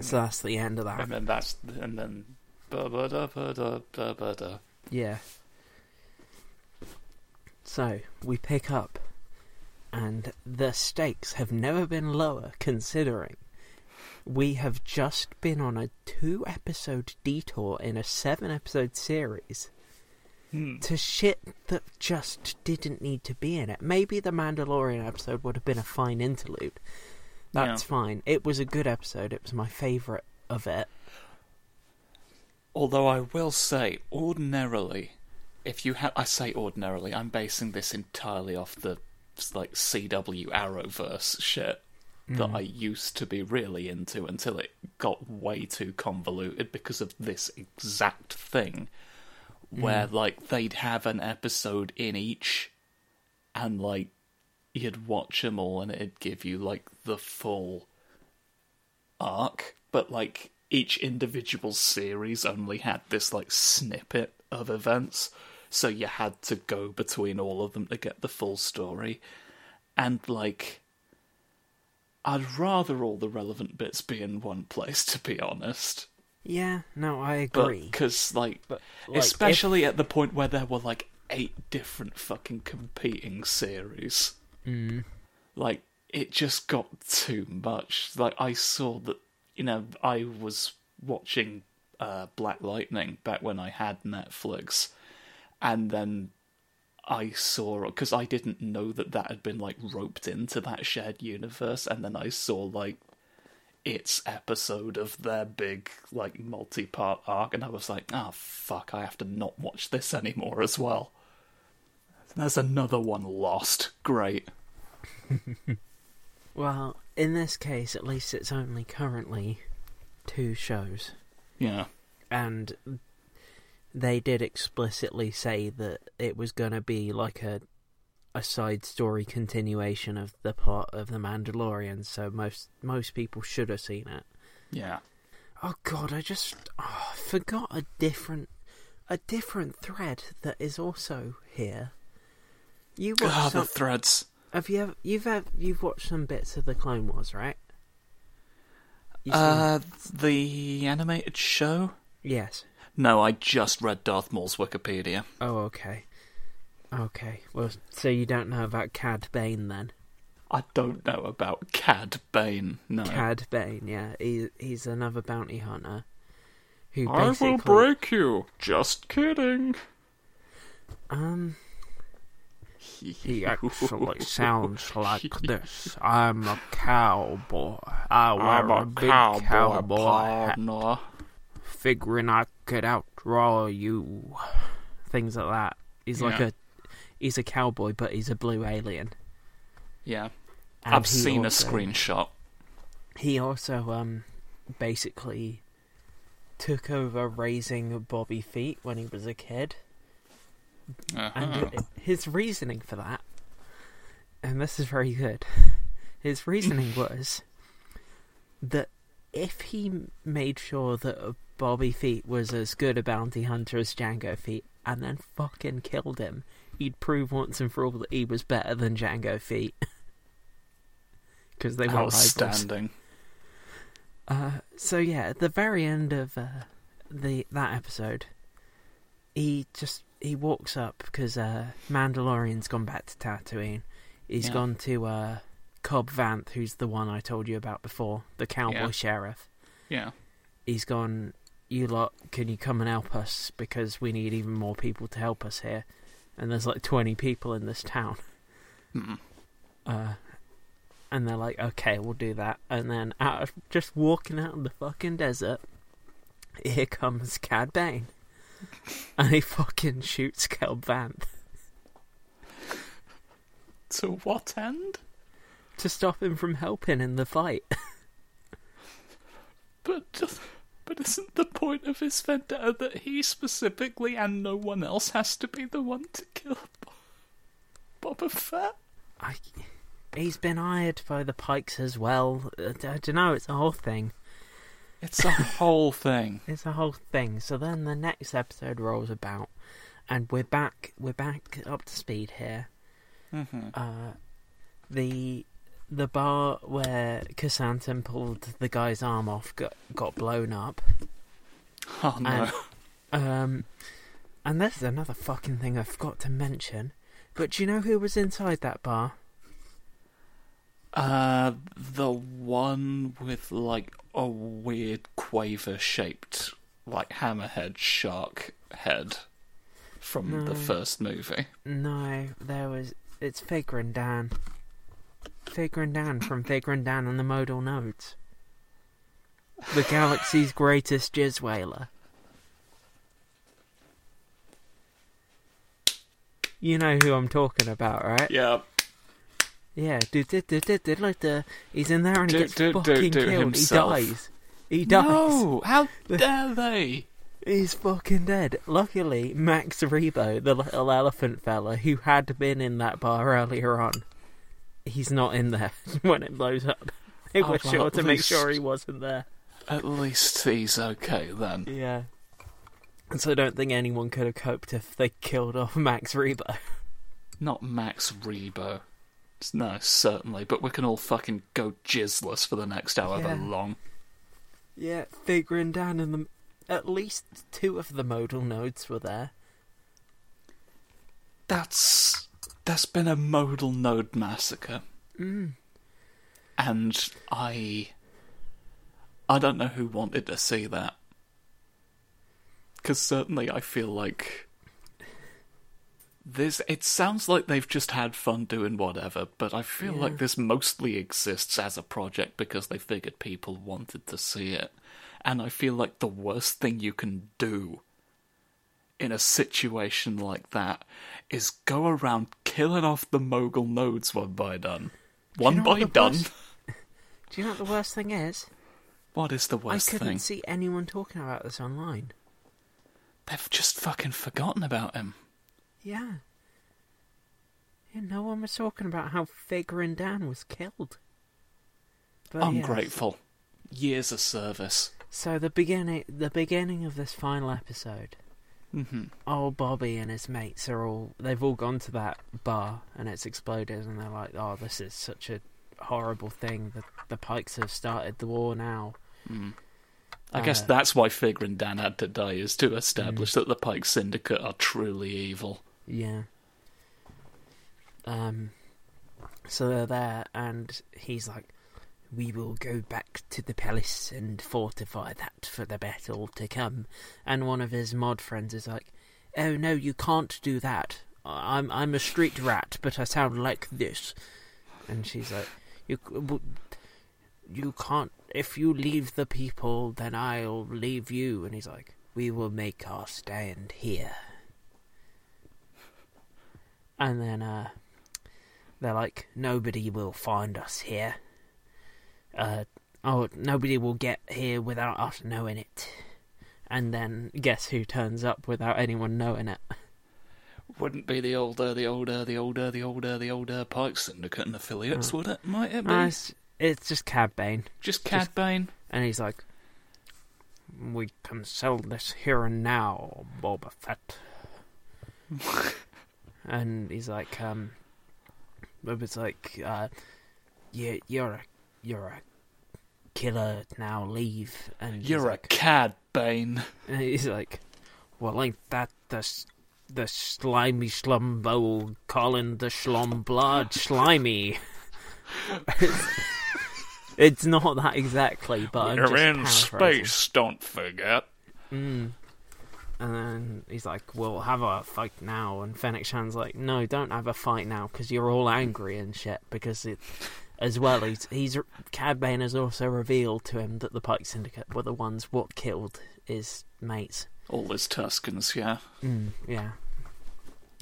So that's the end of that. And then that's and then ba ba da ba da ba ba da. Yeah. So we pick up, and the stakes have never been lower considering we have just been on a two episode detour in a seven episode series to shit that just didn't need to be in it. Maybe the Mandalorian episode would have been a fine interlude. That's Yeah. fine. It was a good episode. It was my favourite of it. Although I will say, ordinarily, if you have, I say ordinarily, I'm basing this entirely off the like CW Arrowverse shit that hmm. I used to be really into until it got way too convoluted because of this exact thing, where mm. like they'd have an episode in each, and like you'd watch them all, and it'd give you like the full arc, but like each individual series only had this like snippet of events, so you had to go between all of them to get the full story. And like I'd rather all the relevant bits be in one place to be honest. Yeah, no, I But agree. cuz like, But, like, especially at the point where there were like eight different fucking competing series Mm. like it just got too much. Like I saw that, you know, I was watching uh, Black Lightning back when I had Netflix, and then I saw because I didn't know that that had been like roped into that shared universe, and then I saw like its episode of their big like multi-part arc, and I was like, oh fuck, I have to not watch this anymore as well. There's another one lost. Great. *laughs* Well, in this case, at least it's only currently two shows. Yeah. and they did explicitly say that it was going to be like a a side story continuation of the plot of the Mandalorian. So most most people should have seen it. Yeah. Oh God, I just oh, I forgot a different a different thread that is also here. You watched Ah, some, the threads. have you ever, you've ever, you've watched some bits of the Clone Wars, right? You seen- Uh, the animated show? yes. No, I just read Darth Maul's Wikipedia. Oh, okay. Okay. Well, so you don't know about Cad Bane then? I don't know about Cad Bane. No. Cad Bane, yeah. He, he's another bounty hunter who I basically... will break you. Just kidding. Um... He actually *laughs* sounds *laughs* like this. I'm a cowboy. I wear I'm a, a big cowboy, cowboy hat, partner. figuring I could outdraw you. Things like that. He's like Yeah. a... He's a cowboy, but he's a blue alien. Yeah. And I've seen also- a screenshot. he also um basically took over raising Bobby Feet when he was a kid, Uh-huh. and his reasoning for that, and this is very good. His reasoning *laughs* was that if he made sure that Bobby Feet was as good a bounty hunter as Jango Feet, and then fucking killed him, he'd prove once and for all that he was better than Jango Feet. Because *laughs* they were. Outstanding. Uh, so yeah, at the very end of uh, the that episode, he just he walks up because uh, Mandalorian's gone back to Tatooine. He's Yeah. gone to uh, Cobb Vanth, who's the one I told you about before, the cowboy Yeah. sheriff. Yeah. He's gone. You lot, can you come and help us because we need even more people to help us here? And there's like twenty people in this town. Mm. Uh, and they're like, okay, we'll do that. And then out of just walking out in the fucking desert, here comes Cad Bane. *laughs* and he fucking shoots Kel Vanth To what end? to stop him from helping in the fight. *laughs* But just, but isn't the point of his vendetta that he specifically and no one else has to be the one to kill Bob- Boba Fett? I, he's been hired by the Pikes as well. I, I don't know, it's a whole thing. It's a whole thing. *laughs* It's a whole thing. So then the next episode rolls about, and we're back. We're back up to speed here. hmm uh, the the bar where Krrsantan pulled the guy's arm off got got blown up. Oh no. And- Um, and this is another fucking thing I forgot to mention. But do you know who was inside that bar? Uh, the one with like a weird quaver shaped, like hammerhead shark head. from No. the first movie. No, there was. It's Figrin D'an. Figrin D'an from Figrin D'an and the Modal Nodes. The galaxy's greatest jizz wailer. You know who I'm talking about, right? Yeah, Yeah, do do do do do like the he's in there and he Do- gets do- do- fucking do killed. himself. He dies. He dies. No, how dare they? He's fucking dead. Luckily, Max Rebo, the little elephant fella who had been in that bar earlier on, he's not in there *laughs* when it blows up. They Oh, were well, sure to make sure he wasn't there. At least he's okay then. Yeah. And so I don't think anyone could have coped if they killed off Max Rebo. Not Max Rebo. No, certainly, but we can all fucking go jizzless for the next however Yeah. long. Yeah, figuring down in the. At least two of the modal nodes were there. That's there's been a modal node massacre, Mm. and I I don't know who wanted to see that. Because certainly I feel like this. It sounds like they've just had fun doing whatever, but I feel Yeah. like this mostly exists as a project because they figured people wanted to see it. And I feel like the worst thing you can do in a situation like that is go around killing off the modal nodes one by done. One know by done. worst- Do you know what the worst thing is? What is the worst thing? I couldn't thing? see anyone talking about this online. They've just fucking forgotten about him. Yeah. Yeah, no one was talking about how Figrin D'an was killed. But yes. Ungrateful. Years of service. So the beginning, the beginning of this final episode, hmm old Bobby and his mates are all—they've all gone to that bar and it's exploded, and they're like, "Oh, this is such a horrible thing. The the Pikes have started the war now." Mm. I guess Uh, that's why Figrin D'an had to die, is to establish Mm. that the Pike Syndicate are truly evil. Yeah. Um. So they're there, and he's like, "We will go back to the palace and fortify that for the battle to come." And one of his mod friends is like, "Oh no, you can't do that. I'm I'm a street rat, but I sound like this." And she's like, "You you can't. If you leave the people, then I'll leave you." And he's like, "We will make our stand here." And then uh, they're like, nobody will find us here. Uh, oh, nobody will get here without us knowing it. And then guess who turns up without anyone knowing it? Wouldn't be the older, the older, the older, the older, the older Pike Syndicate and affiliates, Oh. would it? Might it be? Uh, it's, it's just Cad Bane. just Cad Bane? And he's like, we can sell this here and now, Boba Fett. *laughs* and he's like, um, Boba's like, uh, you, you're a, you're a killer now. Leave. And You're like, a Cad Bane. *laughs* and he's like, well, ain't that the the slimy slumbo calling the schlum blood slimy? it's, *laughs* it's not that exactly, but You're in space, don't forget. Mm. And then he's like, "We'll have a fight now." And Fennec Shand's like, "No, don't have a fight now because you're all angry and shit." Because it, as well, he's he's Cad Bane has also revealed to him that the Pike Syndicate were the ones what killed his mates. All his Tuskens, yeah. Mm, yeah.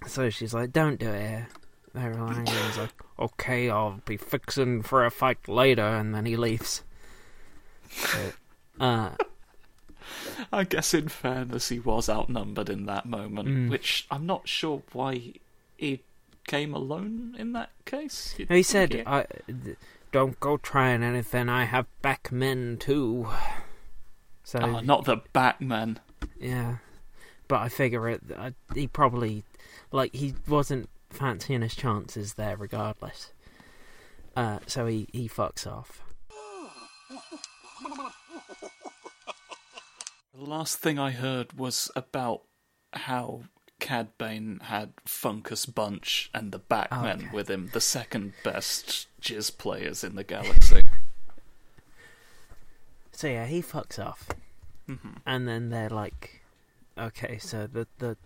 So she's like, "Don't do it here." Angry. He's like, "Okay, I'll be fixing for a fight later," and then he leaves. So, uh, I guess in fairness, he was outnumbered in that moment, Mm. which I'm not sure why he came alone in that case. You'd he said, I, "Don't go trying anything. I have back men too." So Oh, not the Batman. yeah, but I figure it. I, he probably like he wasn't fancying his chances there, regardless. Uh, so he he fucks off. The last thing I heard was about how Cad Bane had Funkus Bunch and the Batman Okay. with him, the second best jizz players in the galaxy. *laughs* So yeah, he fucks off, Mhm. and then they're like, "Okay, so the the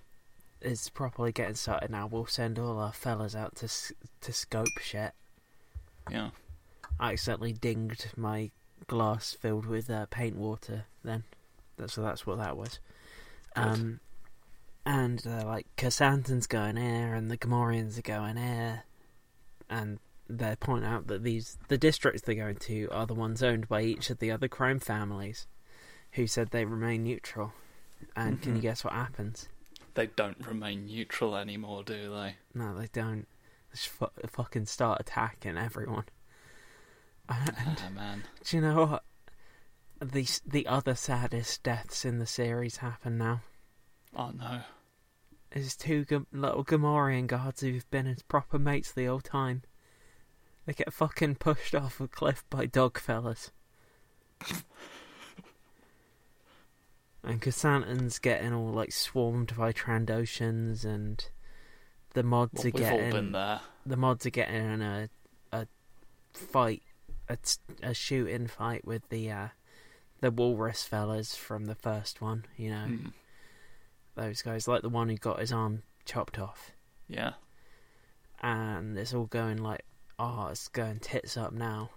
is properly getting started now, we'll send all our fellas out to to scope shit. Yeah. I accidentally dinged my glass filled with uh, paint water. Then, so that's what that was. Um, and uh, like Krrsantan's going here, and the Gamorreans are going here, and they point out that these the districts they're going to are the ones owned by each of the other crime families, who said they remain neutral. And can you Mhm. guess what happens? They don't remain neutral anymore, do they? No, they don't. They just fu- fucking start attacking everyone. *laughs* And Ah, man. do you know what? The the other saddest deaths in the series happen now. Oh no. There's two G- little Gamorrean guards who've been his proper mates the whole time. They get fucking pushed off a cliff by dog fellas. and Krrsantan's getting all like swarmed by Trandoshans and the mods Well, are getting the mods are getting in a a fight, a, a shooting fight with the uh, the walrus fellas from the first one. You know Hmm. Those guys, like the one who got his arm chopped off, Yeah. and it's all going like, oh, it's going tits up now.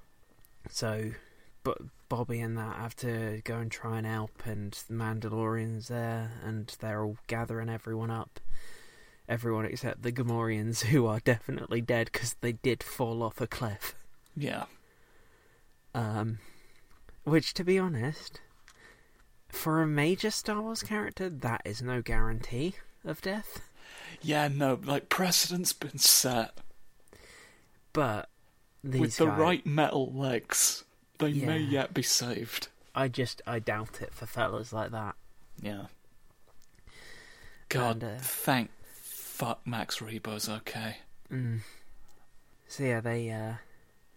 So, but Bobby and that have to go and try and help, and the Mandalorians there, and they're all gathering everyone up. Everyone except the Gamorreans, *laughs* who are definitely dead because they did fall off a cliff. Yeah. Um, which, to be honest, for a major Star Wars character, that is no guarantee of death. Yeah, no, like precedent's been set. But these With the guys, right metal legs, they may yet be saved. I just I doubt it for fellas like that. Yeah. God, And, uh, thank fuck Max Rebo's okay. Mm. So yeah, they uh,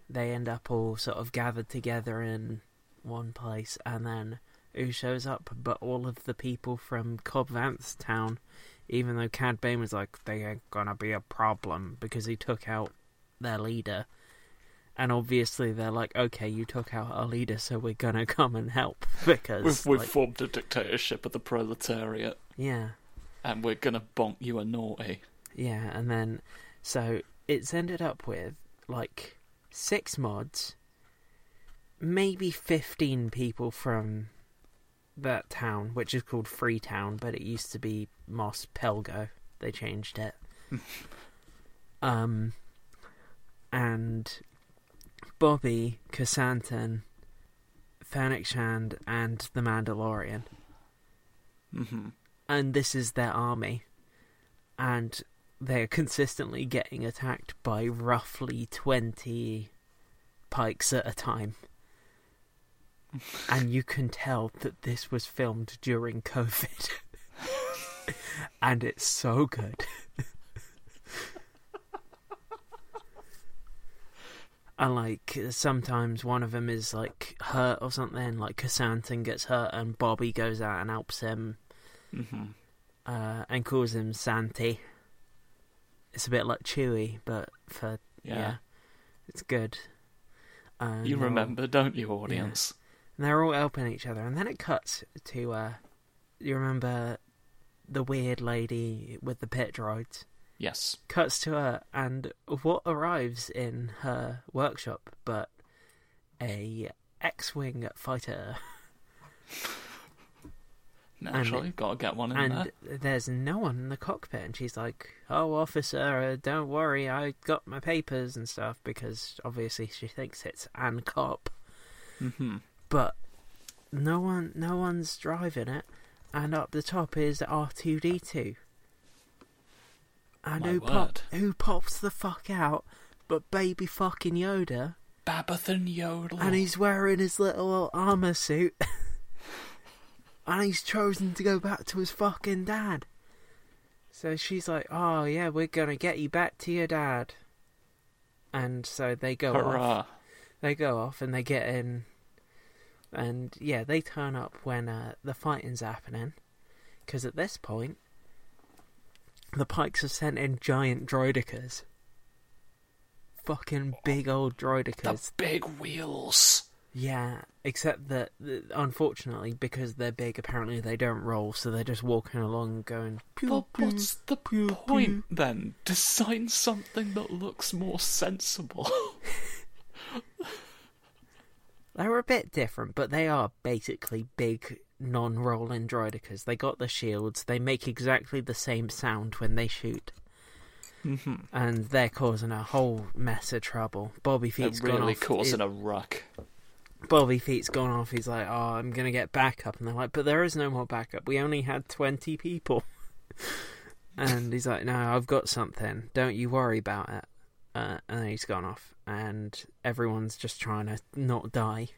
they end up all sort of gathered together in one place, and then who shows up? But all of the people from Cobb Vanth town, even though Cad Bane was like, they ain't gonna be a problem because he took out their leader. And obviously they're like, okay, you took out our leader, so we're gonna *laughs* come and help because, We've, we've like, formed a dictatorship of the proletariat, yeah, and we're gonna bonk you a naughty. Yeah, and then so it's ended up with like six mods, maybe fifteen people from that town, which is called Freetown, but it used to be Mos Pelgo. They changed it. *laughs* um, and Bobby, Krrsantan, Fennec Shand, and the Mandalorian hmm and this is their army, and they're consistently getting attacked by roughly 20 pikes at a time. And you can tell that this was filmed during COVID. *laughs* and it's so good. *laughs* and like sometimes one of them is like hurt or something, like Krrsantan gets hurt and Bobby goes out and helps him hmm uh, and calls him Santi. It's a bit like Chewie, but for yeah, Yeah. it's good. And You remember, don't you, audience? They're all helping each other, and then it cuts to uh, you remember the weird lady with the pit droids. Yes. Cuts to her, and what arrives in her workshop but a X-wing fighter, Naturally, gotta get one in and there. there's no one in the cockpit, and she's like, "Oh, officer, uh, don't worry, I got my papers and stuff," because obviously she thinks it's an Cop. hmm but no one no one's driving it. And up the top is R2D2 and My who pop, who pops the fuck out but baby fucking Yoda. Babathan Yodel. and he's wearing his little armor suit. *laughs* And he's chosen to go back to his fucking dad. So she's like oh yeah we're gonna get you back to your dad. And so they go off. They go off and they get in, and yeah, they turn up when uh, the fighting's happening. Because at this point, the Pikes have sent in giant droidekas. Fucking big old The droidekas. big wheels. Yeah, except that unfortunately, because they're big, apparently they don't roll, so they're just walking along going. Pew, But pew. what's the point then? Design something that looks more sensible. *laughs* They're a bit different, but they are basically big non-rolling droidekas. They got the shields. They make exactly the same sound when they shoot, mm-hmm. and they're causing a whole mess of trouble. Bobby Feet's gone off. really off. causing a ruck. Bobby Feet's gone off. He's like, "Oh, I'm gonna get backup," and they're like, "But there is no more backup. We only had twenty people." *laughs* and he's like, "No, I've got something. Don't you worry about it." Uh, and then he's gone off, and everyone's just trying to not die.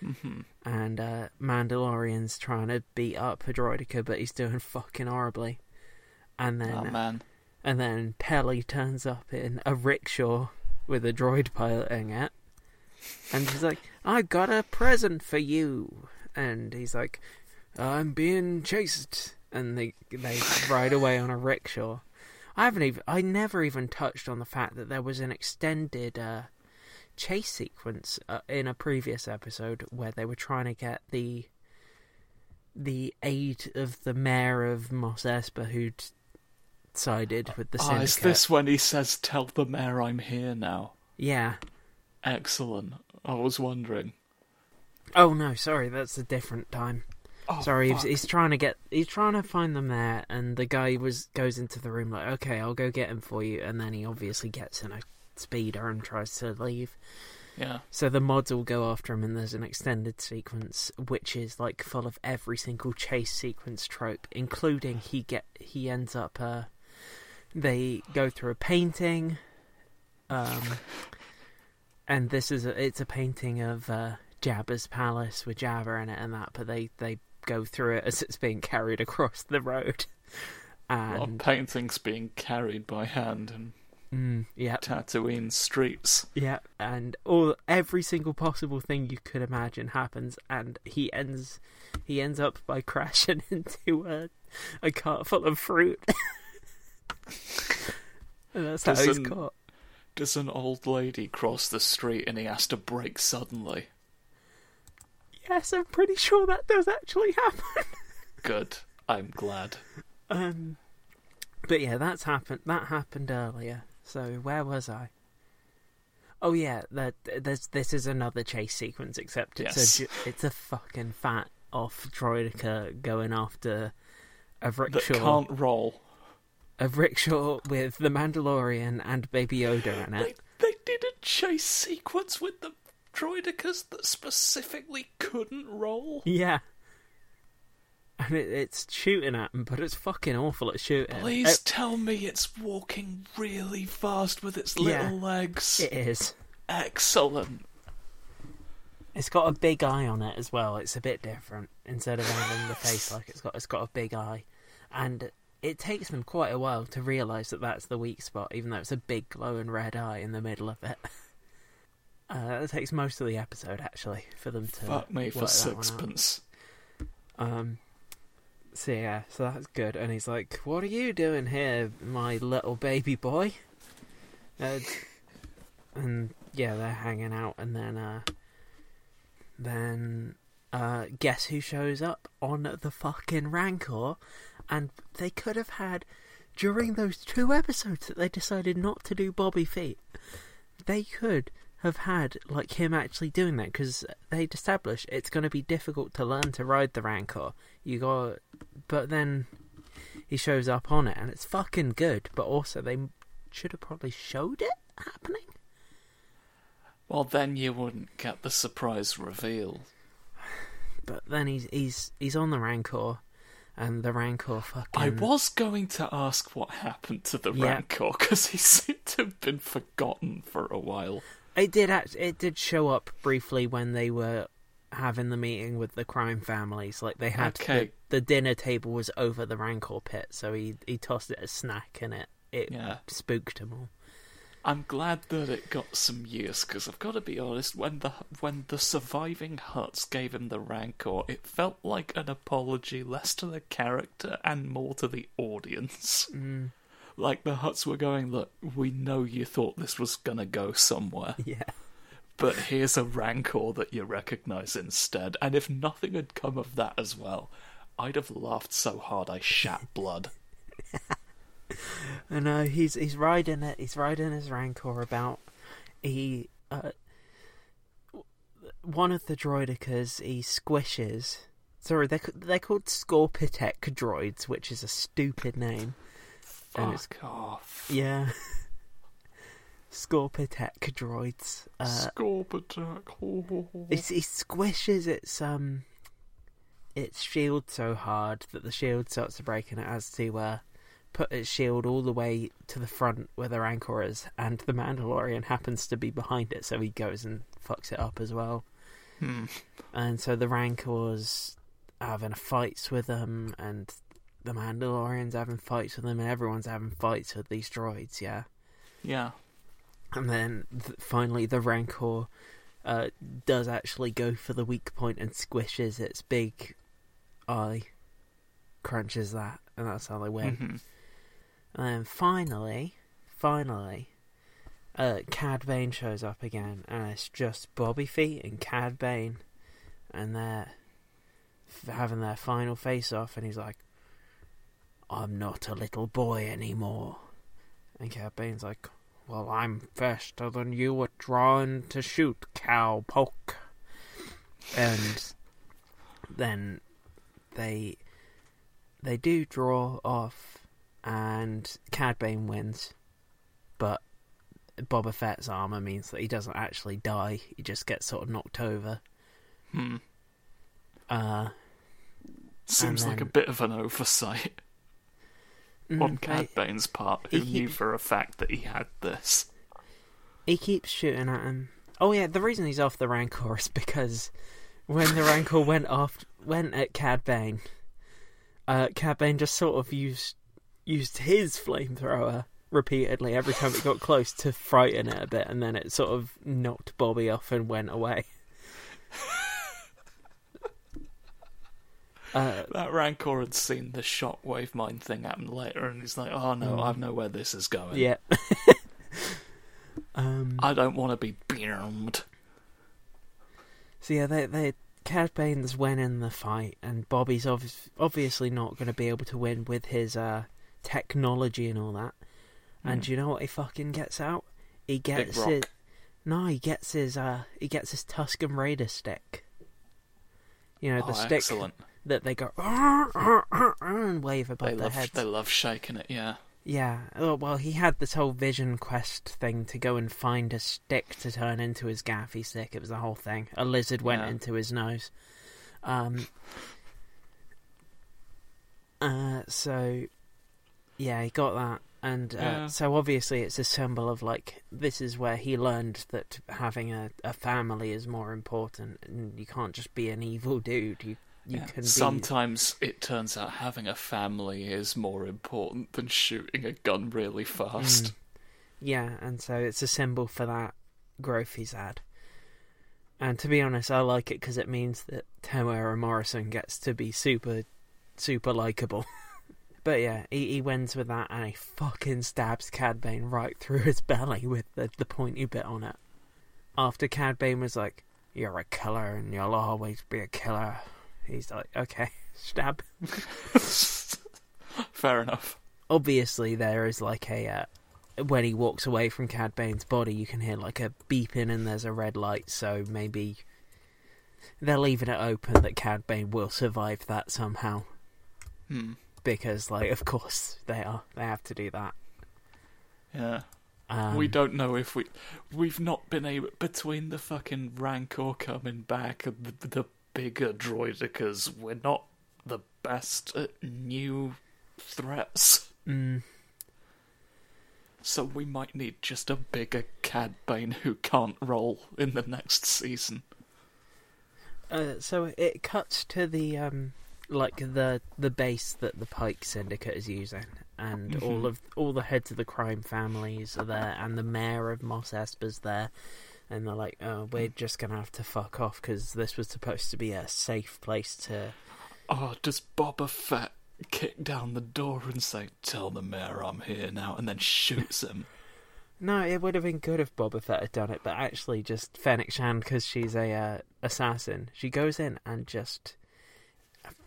hmm And uh, Mandalorian's trying to beat up a droideka, but he's doing fucking horribly. And then, Oh man. and then Peli turns up in a rickshaw with a droid piloting it, and she's like, "I got a present for you," and he's like, "I'm being chased," and they they ride away on a rickshaw. I haven't even, I never even touched on the fact that there was an extended uh, chase sequence uh, in a previous episode where they were trying to get the the aid of the mayor of Mos Espa who'd sided with the Oh, syndicate. is this when he says, "Tell the mayor I'm here now"? Yeah. Excellent. I was wondering. Oh no, sorry, that's a different time. Oh, sorry, he's, he's trying to get he's trying to find them there, and the guy was goes into the room like, okay, I'll go get him for you, and then he obviously gets in a speeder and tries to leave. Yeah. So the mods will go after him, and there's an extended sequence which is like full of every single chase sequence trope, including he get he ends up. Uh, they go through a painting, um, and this is a, it's a painting of uh, Jabba's palace with Jabba in it and that, but they they go through it as it's being carried across the road, *laughs* and paintings being carried by hand and mm, yeah, Tatooine streets. Yeah, and all every single possible thing you could imagine happens, and he ends he ends up by *laughs* crashing into a a cart full of fruit. *laughs* and that's how he's caught. Does an old lady cross the street and he has to brake suddenly? Yes, I'm pretty sure that does actually happen. *laughs* Good. I'm glad. Um, but yeah, that's happened. That happened earlier. So where was I? Oh yeah, that there's this is another chase sequence, except it's Yes. a it's a fucking fat off droideka going after a rickshaw That can't roll. a rickshaw with the Mandalorian and Baby Yoda in They, it. they did a chase sequence with the droidekas that specifically couldn't roll. Yeah, and it, it's shooting at him, but it's fucking awful at shooting. Please uh, tell me it's walking really fast with its Yeah. little legs. It, it is. Excellent. It's got a big eye on it as well. It's a bit different. Instead of having the face like it's got, it's got a big eye, and it takes them quite a while to realise that that's the weak spot, even though it's a big glowing red eye in the middle of it. *laughs* Uh, it takes most of the episode actually for them to Fuck me for work that one out. sixpence. Um. So yeah, so that's good. And he's like, "What are you doing here, my little baby boy?" Uh, and yeah, they're hanging out, and then uh, then uh, guess who shows up on the fucking Rancor? And they could have had during those two episodes that they decided not to do Bobby Feet. They could have had like him actually doing that because they'd established it's going to be difficult to learn to ride the Rancor. You got, but then he shows up on it and it's fucking good. But also they should have probably showed it happening. Well, then you wouldn't get the surprise reveal. *sighs* But then he's he's he's on the Rancor, and the Rancor fucking. I was going to ask what happened to the. Rancor because he *laughs* seemed to have been forgotten for a while. It did act, it did show up briefly when they were having the meeting with the crime families. Like they had Okay. the, the dinner table was over the Rancor pit, so he he tossed it a snack and it it Yeah. spooked them all. I'm glad that it got some use because I've got to be honest. When the when the surviving Hutts gave him the Rancor, it felt like an apology less to the character and more to the audience. Mm, Like the Hutts were going, "Look, we know you thought this was gonna go somewhere, *laughs* yeah, but here's a rancor that you recognize instead. And if nothing had come of that as well, I'd have laughed so hard I shat *laughs* blood. And uh, he's he's riding it. He's riding his rancor about. He uh, one of the droidicas he squishes. Sorry, they're they're called Scorpenek droids, which is a stupid name. And it's- Fuck off. Yeah. *laughs* Scorpenek droids. Uh, Scorp attack. Ho, ho, ho. It's, he squishes its um its shield so hard that the shield starts to break and it has to uh, put its shield all the way to the front where the rancor is and the Mandalorian happens to be behind it so he goes and fucks it up as well. Hmm. And so the rancor's having fights with them and the Mandalorian's having fights with them and everyone's having fights with these droids, yeah. Yeah. And then th- finally, the Rancor uh, does actually go for the weak point and squishes its big eye, crunches that, and that's how they win. Mhm. And then finally, finally, uh, Cad Bane shows up again, and it's just Bobby Feet and Cad Bane, and they're f- having their final face off, and he's like, I'm not a little boy anymore. And Cad Bane's like, Well, I'm faster than you were drawn to shoot, cowpoke. And then they they do draw off and Cad Bane wins, but Boba Fett's armor means that he doesn't actually die. He just gets sort of knocked over. Hmm. Uh, Seems like a bit of an oversight *laughs* mm, on Cad Bane's part, who he- knew for a fact that he had this. he keeps shooting at him. Oh yeah, the reason he's off the Rancor is because when the Rancor went off, went at Cad Bane, uh, Cad Bane just sort of used used his flamethrower repeatedly every time it got close to frighten it a bit, and then it sort of knocked Bobby off and went away. *laughs* Uh, That Rancor had seen the shockwave mine thing happen later, and he's like, "Oh no, Mm. I know where this is going. yeah. *laughs* um, I don't want to be beamed." So yeah, they they Cad Bane's winning the fight, and Bobby's obvi- obviously not going to be able to win with his uh, technology and all that. And Mm. do you know what he fucking gets out? He gets his no, he gets his uh he gets his Tusken Raider stick. You know the oh, stick excellent. That they go and wave above They their love heads. they love shaking it. Yeah. Yeah. Oh, well, he had this whole vision quest thing to go and find a stick to turn into his gaffi stick. It was the whole thing. A lizard went Yeah. into his nose. Um. Uh. So, yeah, he got that, and uh, Yeah. so obviously it's a symbol of like this is where he learned that having a, a family is more important, and you can't just be an evil dude. You you Yeah. can be Sometimes it turns out having a family is more important than shooting a gun really fast. Mm. Yeah, and so it's a symbol for that growth he's had. And to be honest, I like it because it means that Temuera Morrison gets to be super, super likable. *laughs* but yeah, he, he wins with that, and he fucking stabs Cad Bane right through his belly with the, the pointy bit on it. After Cad Bane was like, "You're a killer, and you'll always be a killer," he's like, "Okay, *laughs* stab." *laughs* Fair enough. obviously there is like a uh, when he walks away from Cad Bane's body, you can hear like a beeping and there's a red light. So maybe they're leaving it open that Cad Bane will survive that somehow Hmm. because, like, of course they are. They have to do that. Yeah. Um, we don't know if we we've not been able between the fucking rancor coming back the, the bigger droidekas. We're not the best at new threats, Mm, so we might need just a bigger Cad Bane who can't roll in the next season. uh, so it cuts to the um, like the the base that the Pike Syndicate is using, and all Mhm. of all the heads of the crime families are there, and the mayor of Mos Espa's there, and they're like, "Oh, we're just gonna have to fuck off because this was supposed to be a safe place to." Oh, does Boba Fett kick down the door and say, "Tell the mayor I'm here now," and then shoots him? *laughs* No, it would have been good if Boba Fett had done it, but actually, just Fennec Shand, because she's a uh, assassin, she goes in and just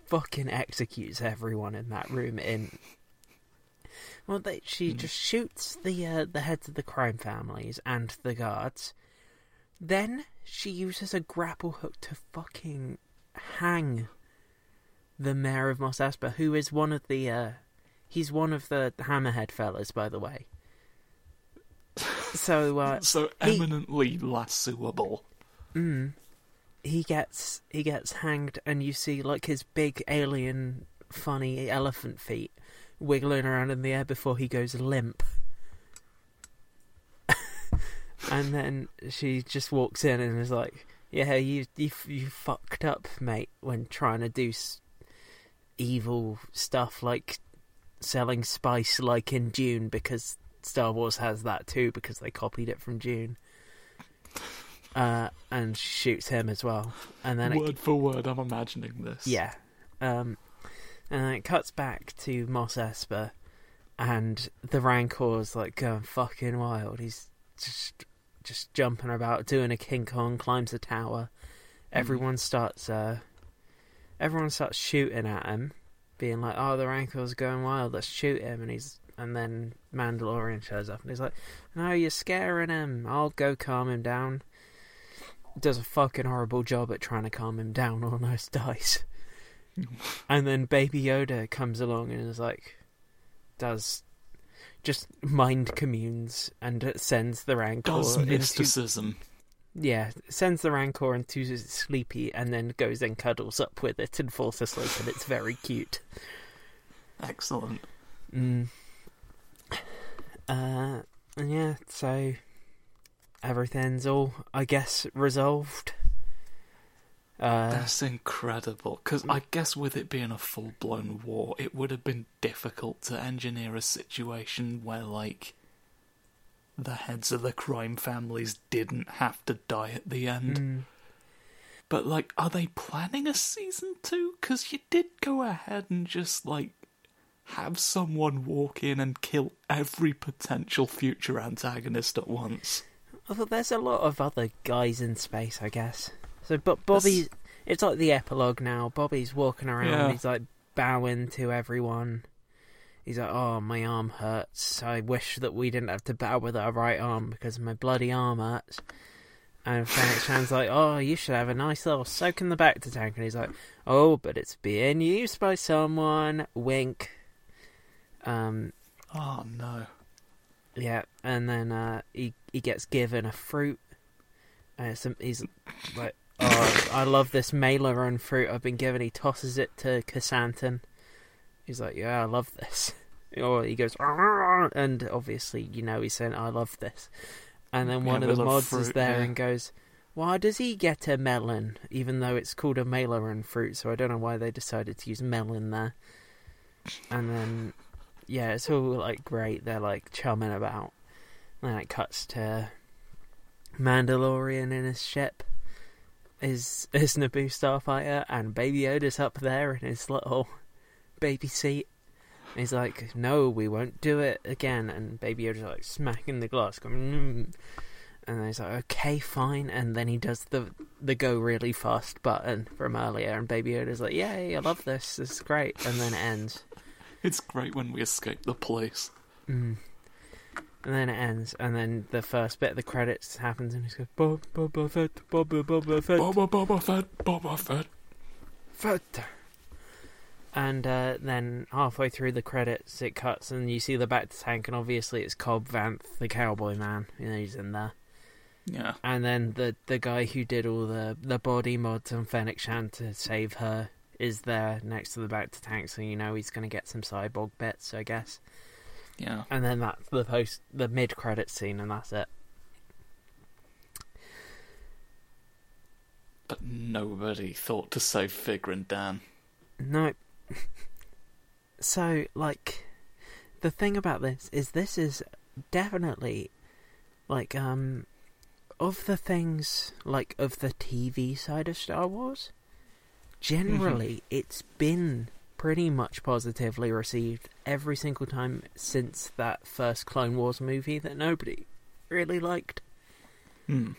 fucking executes everyone in that room. In well, they, she Mm. just shoots the uh, the heads of the crime families and the guards. Then she uses a grapple hook to fucking hang the mayor of Mos Espa, who is one of the uh, he's one of the Hammerhead fellas, by the way. So uh, *laughs* so he- eminently lassoable. Mm. He gets he gets hanged, and you see like his big alien, funny elephant feet wiggling around in the air before he goes limp. And then she just walks in and is like, "Yeah, you you you fucked up, mate, when trying to do s- evil stuff like selling spice, like in Dune, because Star Wars has that too, because they copied it from Dune." uh, and shoots him as well. And then word it, for word, I'm imagining this. yeah, um, and then it cuts back to Mos Espa, and the Rancor's like going fucking wild. He's just just jumping about, doing a King Kong, climbs the tower. Everyone starts uh, everyone starts shooting at him, being like, "Oh, the Rancor's going wild. Let's shoot him." And he's and then Mandalorian shows up and he's like, "No, you're scaring him. I'll go calm him down." Does a fucking horrible job at trying to calm him down. Almost *laughs* dies. *laughs* and then Baby Yoda comes along and is like, does just mind communes and sends the Rancor Does into mysticism. yeah, sends the Rancor into Sleepy and then goes and cuddles up with it and falls asleep, and it's very cute. Excellent. Mm. Uh, and yeah, so everything's all, I guess, resolved. Uh, That's incredible. Because I guess with it being a full blown war, it would have been difficult to engineer a situation where, like, the heads of the crime families didn't have to die at the end. mm, But, like, are they planning a season two? Because you did go ahead and just, like, have someone walk in and kill every potential future antagonist at once. although there's a lot of other guys in space, I guess. So, but Bobby, it's like the epilogue now. Bobby's walking around. Yeah. He's like bowing to everyone. He's like, "Oh, my arm hurts. I wish that we didn't have to bow with our right arm because my bloody arm hurts." And Fennec Shand's like, "Oh, you should have a nice little soak in the Bacta tank." And he's like, "Oh, but it's being used by someone." Wink. Um, Oh, no. yeah, and then uh, he he gets given a fruit. And it's, he's like, "Oh, I love this meiloorun fruit I've been given." He tosses it to Krrsantan. He's like, "Yeah, I love this." *laughs* Or oh, he goes, and obviously, you know, he's saying, "I love this." And then one we of the mods is there yeah. and goes, "Why does he get a melon, even though it's called a meiloorun fruit?" So I don't know why they decided to use melon there. And then, yeah, it's all like great. They're like chumming about. And Then it cuts to Mandalorian in his ship, his his Naboo starfighter, and Baby Yoda's up there in his little baby seat. And he's like, "No, we won't do it again." And Baby Yoda's like smacking the glass, going, mm. and then he's like, "Okay, fine." And then he does the the go really fast button from earlier, and Baby Yoda's like, "Yay, I love this. This is great." And then it ends. It's great when we escape the place. Mm. And then it ends, and then the first bit of the credits happens, and he's goes, Bob, Boba Fett, Boba, Boba Fett, Boba Boba Fett, Boba Fett. Fett. And uh, then halfway through the credits, it cuts, and you see the Bacta tank, and obviously it's Cobb Vanth, the cowboy man. You know, he's in there. Yeah. And then the the guy who did all the, the body mods on Fennec Shand to save her is there next to the Bacta tank, so you know he's going to get some cyborg bits, I guess. Yeah. And then that's the post, the mid credit scene, and that's it. But nobody thought to save Figrin D'an. No. *laughs* so, like, the thing about this is this is definitely, like, um, of the things, like, of the TV side of Star Wars, generally, it's been pretty much positively received every single time since that first Clone Wars movie that nobody really liked. Hmm.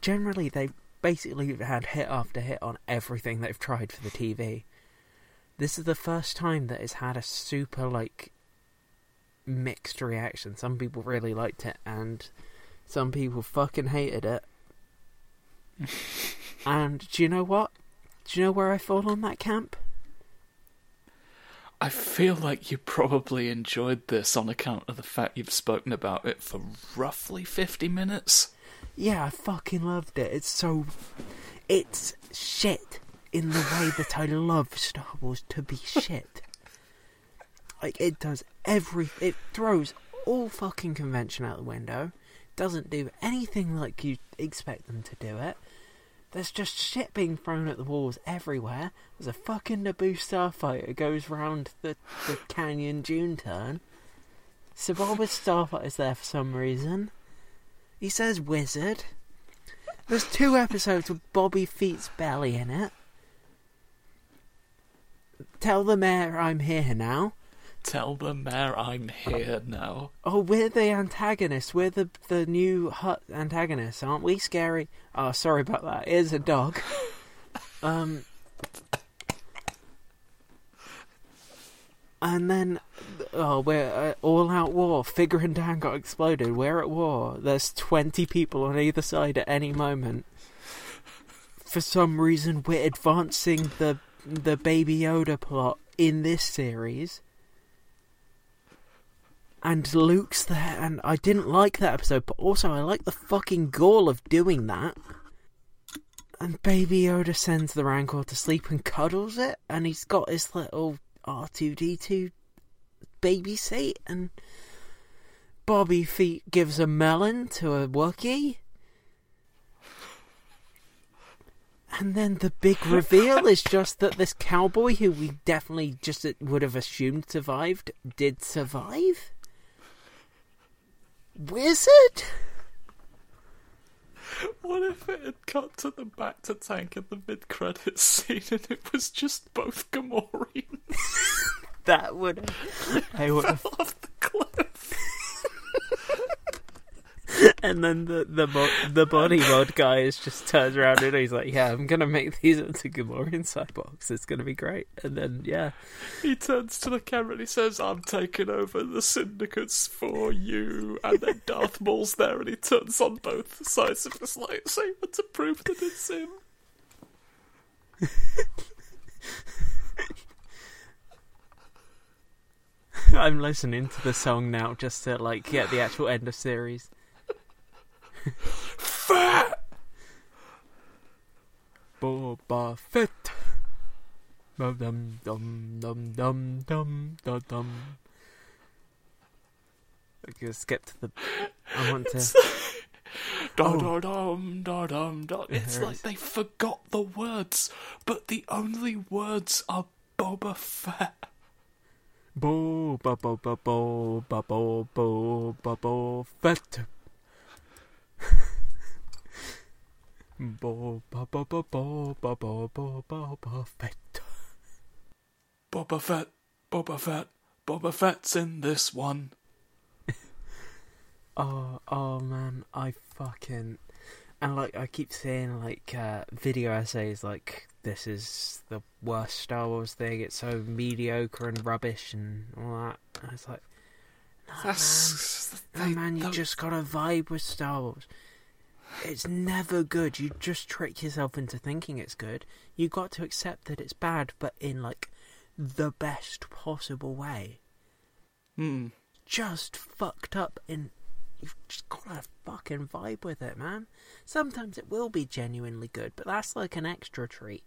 Generally, they've basically had hit after hit on everything they've tried for the TV. This is the first time that it's had a super like mixed reaction. Some people really liked it, and some people fucking hated it. *laughs* and do you know what? Do you know where I fall on that camp? I feel like you probably enjoyed this on account of the fact you've spoken about it for roughly 50 minutes. Yeah, I fucking loved it. It's so. It's shit in the way that I love Star Wars to be *laughs* shit. Like, it does every. It throws all fucking convention out the window. Doesn't do anything like you expect them to do it. There's just shit being thrown at the walls everywhere. There's a fucking Naboo starfighter goes round the, the canyon dune turn. Sebulba's starfighter's there for some reason. He says wizard. There's two episodes with Bobby Feet's belly in it. Tell the mayor I'm here now. Tell the mayor I'm here now. Oh, we're the antagonists. We're the the new Hutt antagonists, aren't we? Scary. Oh, sorry about that. Here's a dog. *laughs* Um. And then, oh, we're uh, all out war. Figrin D'an got exploded. We're at war. There's 20 people on either side at any moment. For some reason, we're advancing the the Baby Yoda plot in this series and Luke's there, and I didn't like that episode, but also I like the fucking gall of doing that. And Baby Yoda sends the Rancor to sleep and cuddles it, and he's got his little R2D2 baby seat, and Bobby Feet gives a melon to a Wookiee. And then the big reveal is just that this cowboy, who we definitely just would have assumed survived, did survive wizard? What if it had cut to the Bacta tank in the mid credits scene and it was just both Gamorreans? *laughs* that would I would have off the cliff. *laughs* and then the the the body mod guy is just turns around and he's like, "Yeah, I'm gonna make these into Gamorrean cyborgs. It's gonna be great." And then yeah, he turns to the camera and he says, "I'm taking over the syndicates for you." And then *laughs* Darth Maul's there and he turns on both sides of his lightsaber to prove that it's him. *laughs* I'm listening to the song now just to like get the actual end of series. Fat Boba Fett. Dum dum dum dum dum dum dum dum. Okay, skip to the. I want to. Oh. Dum dum dum dum dum dum. It's like they forgot the words, but the only words are Boba Fett. Bo ba bo ba bo ba bo bo ba bo fett. Bo ba ba ba bo ba bo bo ba ba fett. Boba Fett, Boba Fett, Boba Fett's in this one. *laughs* oh, oh man, I fucking and like I keep saying like uh, video essays like this is the worst Star Wars thing. It's so mediocre and rubbish and all that. And it's like, no, That's, man, no, man you just gotta vibe with Star Wars. It's never good. You just trick yourself into thinking it's good. You got to accept that it's bad, but in like the best possible way. Hmm. Just fucked up in. You've just gotta fucking vibe with it, man. Sometimes it will be genuinely good, but that's like an extra treat.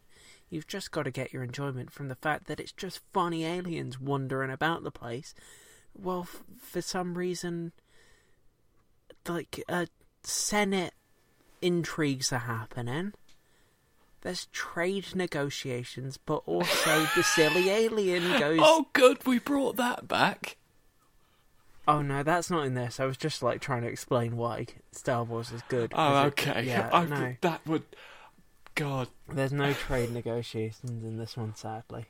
You've just got to get your enjoyment from the fact that it's just funny aliens wandering about the place. Well, f- for some reason, like a Senate intrigues are happening. There's trade negotiations, but also the silly alien goes. Oh, good, we brought that back. Oh no, that's not in this. I was just like trying to explain why Star Wars is good. Oh, okay. It, yeah, *laughs* I, no. That would. God. There's no trade negotiations in this one, sadly.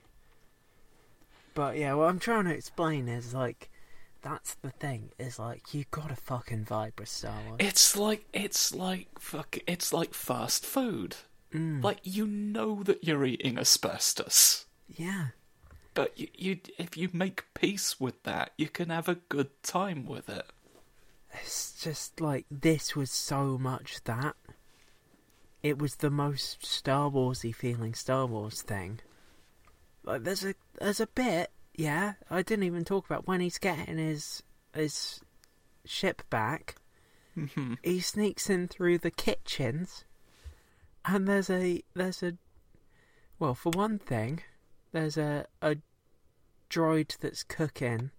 But yeah, what I'm trying to explain is like that's the thing. Is like you gotta fucking vibe with Star Wars. It's like it's like fuck. It's like fast food. Mm. Like you know that you're eating asbestos, yeah. but you, you if you make peace with that, you can have a good time with it. It's just like this was so much that. It was the most Star Warsy feeling Star Wars thing. Like there's a there's a bit, yeah. I didn't even talk about when he's getting his his ship back. Mhm. He sneaks in through the kitchens, and there's a there's a well, for one thing, there's a a droid that's cooking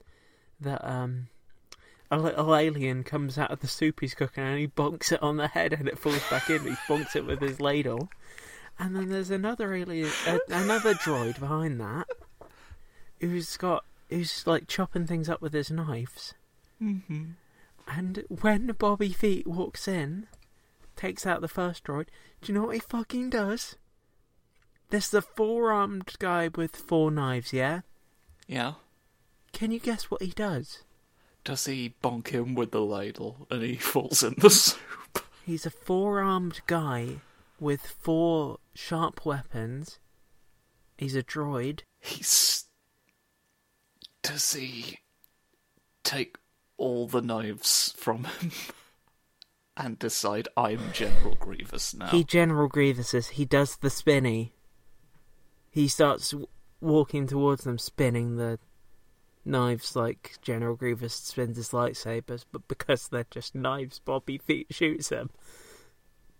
that um a little alien comes out of the soup he's cooking and he bonks it on the head and it falls back in. He bonks it with his ladle, and then there's another alien, uh, another droid behind that, who's got who's like chopping things up with his knives. Mhm. And when Bobby Feet walks in, takes out the first droid, do you know what he fucking does? There's the four armed guy with four knives, yeah? Yeah. Can you guess what he does? Does he bonk him with the ladle and he *laughs* falls in the soup? He's a four armed guy with four sharp weapons. He's a droid. He's. Does he take all the knives from him *laughs* and decide I'm General Grievous now? He General Grievous is. He does the spinny. He starts w- walking towards them, spinning the knives like General Grievous spins his lightsabers, but because they're just knives, Bobby Feet shoots them.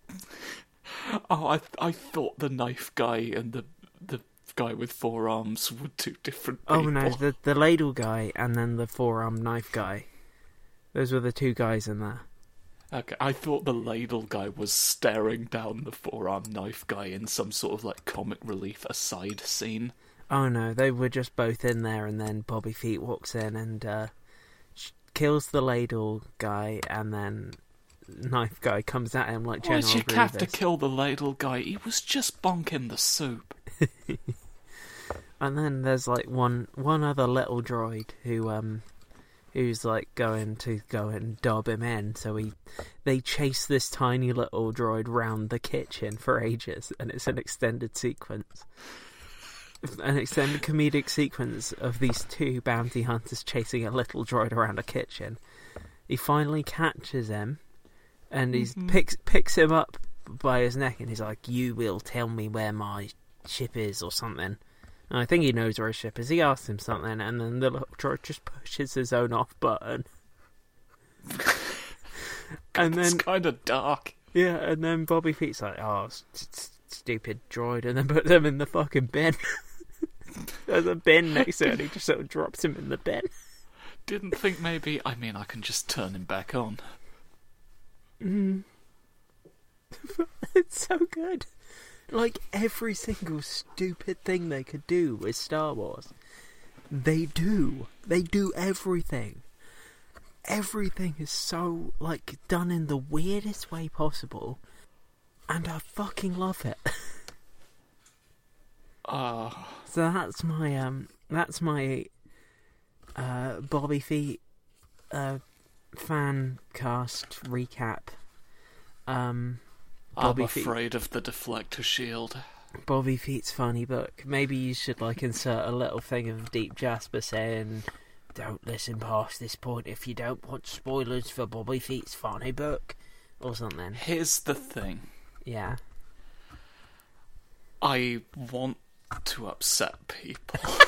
*laughs* Oh, I I thought the knife guy and the the guy with four arms were two different people. Oh no, the the ladle guy and then the forearm knife guy. Those were the two guys in there. Okay, I thought the ladle guy was staring down the four-arm knife guy in some sort of like comic relief aside scene. Oh no, they were just both in there, and then Bobby Feet walks in and uh, kills the ladle guy, and then knife guy comes at him like Why did you have to kill the ladle guy? He was just bonking the soup. *laughs* And then there's like one one other little droid who um who's like going to go and dob him in. So he they chase this tiny little droid round the kitchen for ages, and it's an extended sequence. An extended comedic sequence of these two bounty hunters chasing a little droid around a kitchen. He finally catches him, and he Mhm. picks picks him up by his neck, and he's like, "You will tell me where my ship is, or something." And I think he knows where his ship is. He asks him something, and then the little droid just pushes his own off button. *laughs* and then It's kind of dark. yeah, and then Bobby Feet's like, "Oh, s- s- stupid droid," and then put them in the fucking bin. *laughs* There's a bin next to it, and he just sort of drops him in the bin. Didn't think maybe. I mean, I can just turn him back on. Mm. *laughs* it's so good. Like every single stupid thing they could do with Star Wars, they do. They do everything. Everything is so like done in the weirdest way possible, and I fucking love it. *laughs* Ah, So that's my um that's my uh Bobby Feet uh fan cast recap. Um I'm Bobby afraid of the deflector shield. Bobby Feet's funny book. Maybe you should like insert a little thing of Deep Jasper saying don't listen past this point if you don't want spoilers for Bobby Feet's funny book or something. Here's the thing. Yeah. I want to upset people. *laughs*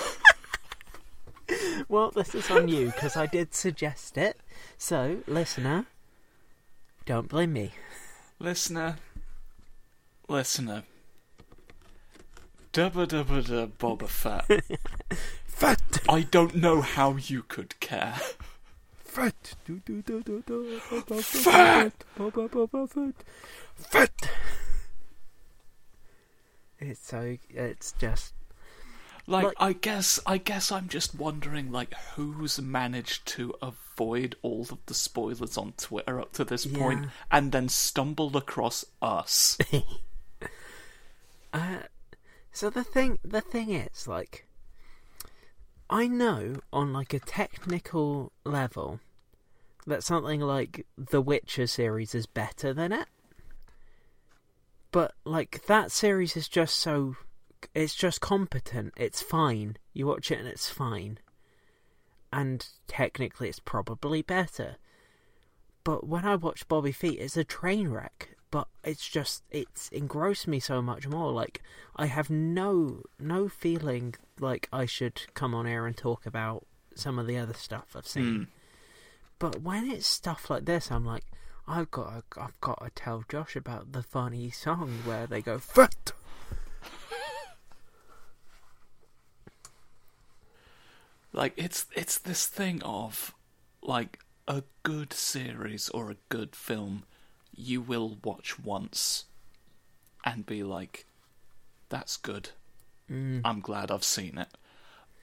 Well, this is on you because I did suggest it. So, listener, don't blame me. listener, listener. Dubba dubba dub Boba Fett. *laughs* Fat, I don't know how you could care. fat, do do do do do, Boba Fat. Boba Boba Fett, fat. It's so. It's just. Like, Like- I guess, I guess I'm just wondering, like, who's managed to avoid all of the spoilers on Twitter up to this Yeah. and then stumbled across us. *laughs* Uh, so the thing, the thing is, like, I know on like a technical level that something like the Witcher series is better than it. But like that series is just so it's just competent. It's fine. You watch it and it's fine. And technically it's probably better. But when I watch Bobby Feet, it's a train wreck. But it's just it's engrossed me so much more. Like I have no no feeling like I should come on air and talk about some of the other stuff I've seen. Mm. But when it's stuff like this, I'm like, I've got to, I've got to tell Josh about the funny song where they go fat. Like it's it's this thing of like a good series or a good film you will watch once and be like that's good. Mm. I'm glad I've seen it.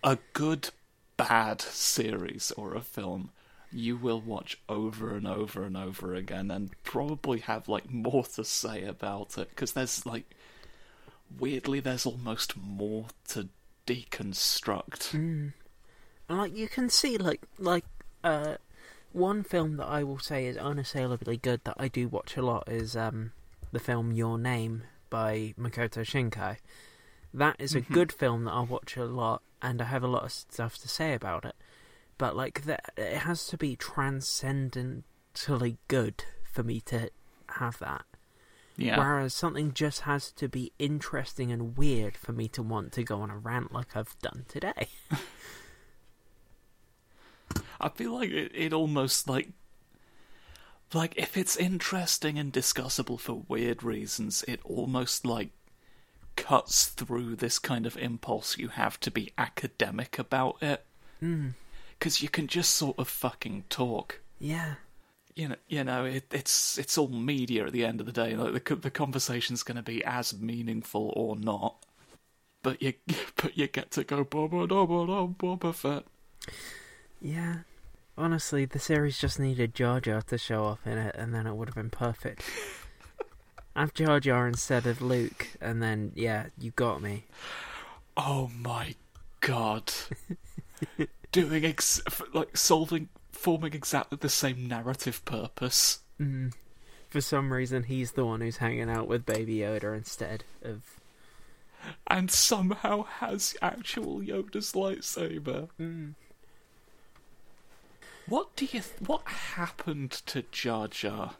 A good bad series or a film you will watch over and over and over again and probably have like more to say about it because there's like weirdly there's almost more to deconstruct. Mm. And like you can see, like like uh, one film that I will say is unassailably good that I do watch a lot is um the film Your Name by Makoto Shinkai. That is a Mhm. good film that I watch a lot, and I have a lot of stuff to say about it. But like that, it has to be transcendentally good for me to have that. Yeah. Whereas something just has to be interesting and weird for me to want to go on a rant like I've done today. *laughs* I feel like it, it almost like like if it's interesting and discussable for weird reasons, it almost like cuts through this kind of impulse you have to be academic about it Mm, because you can just sort of fucking talk. yeah. You know, you know, it, it's it's all media at the end of the day. Like the the conversation's going to be as meaningful or not, but you *laughs* but you get to go Boba Boba Boba Fett. Yeah. Honestly, the series just needed Jar Jar to show up in it, and then it would have been perfect. *laughs* Have Jar Jar instead of Luke, and then, yeah, you got me. Oh my god. *laughs* Doing ex- like solving forming exactly the same narrative purpose. Mm. For some reason, he's the one who's hanging out with Baby Yoda instead of. And somehow has actual Yoda's lightsaber. Mm. What do you th- what happened to Jar Jar?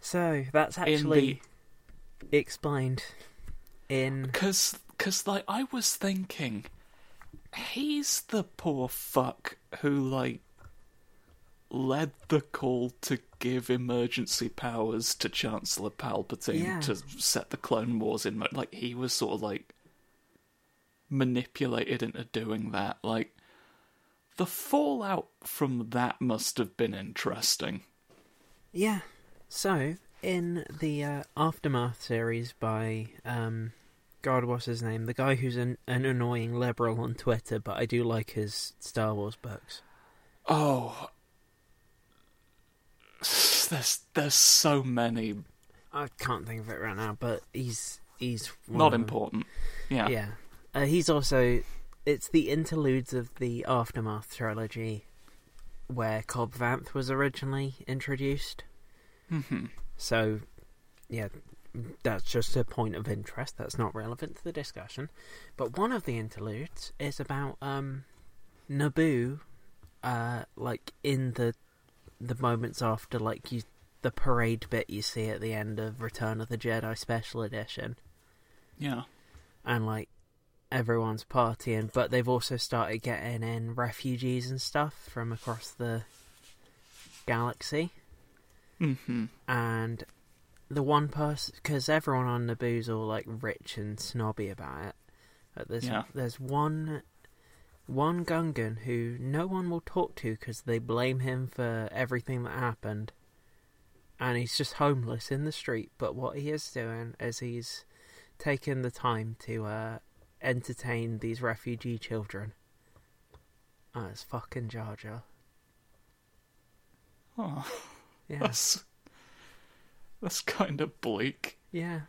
So, that's actually explained in. Cause, cause, like, I was thinking, he's the poor fuck who, like, led the call to give emergency powers to Chancellor Palpatine Yeah. to set the Clone Wars in. mo- Like, he was sort of like manipulated into doing that. Like, the fallout from that must have been interesting. Yeah. So, in the uh, Aftermath series by. Um, God, what's his name? The guy who's an, an annoying liberal on Twitter, but I do like his Star Wars books. Oh, there's there's so many I can't think of it right now, but he's he's not important. Yeah. Yeah, uh, he's also it's the interludes of the Aftermath trilogy, where Cobb Vanth was originally introduced. hmm So, yeah, that's just a point of interest. That's not relevant to the discussion. But one of the interludes is about um, Naboo, uh, like in the the moments after like you the parade bit you see at the end of Return of the Jedi Special Edition, Yeah. and like everyone's partying. But they've also started getting in refugees and stuff from across the galaxy hmm and the one person because everyone on Naboo's all like rich and snobby about it. But there's Yeah. there's one one Gungan who no one will talk to because they blame him for everything that happened, and he's just homeless in the street. But what he is doing is he's taking the time to uh, entertain these refugee children. Oh, it's fucking Jar Jar. Oh, Yeah, that's that's kind of bleak. yeah.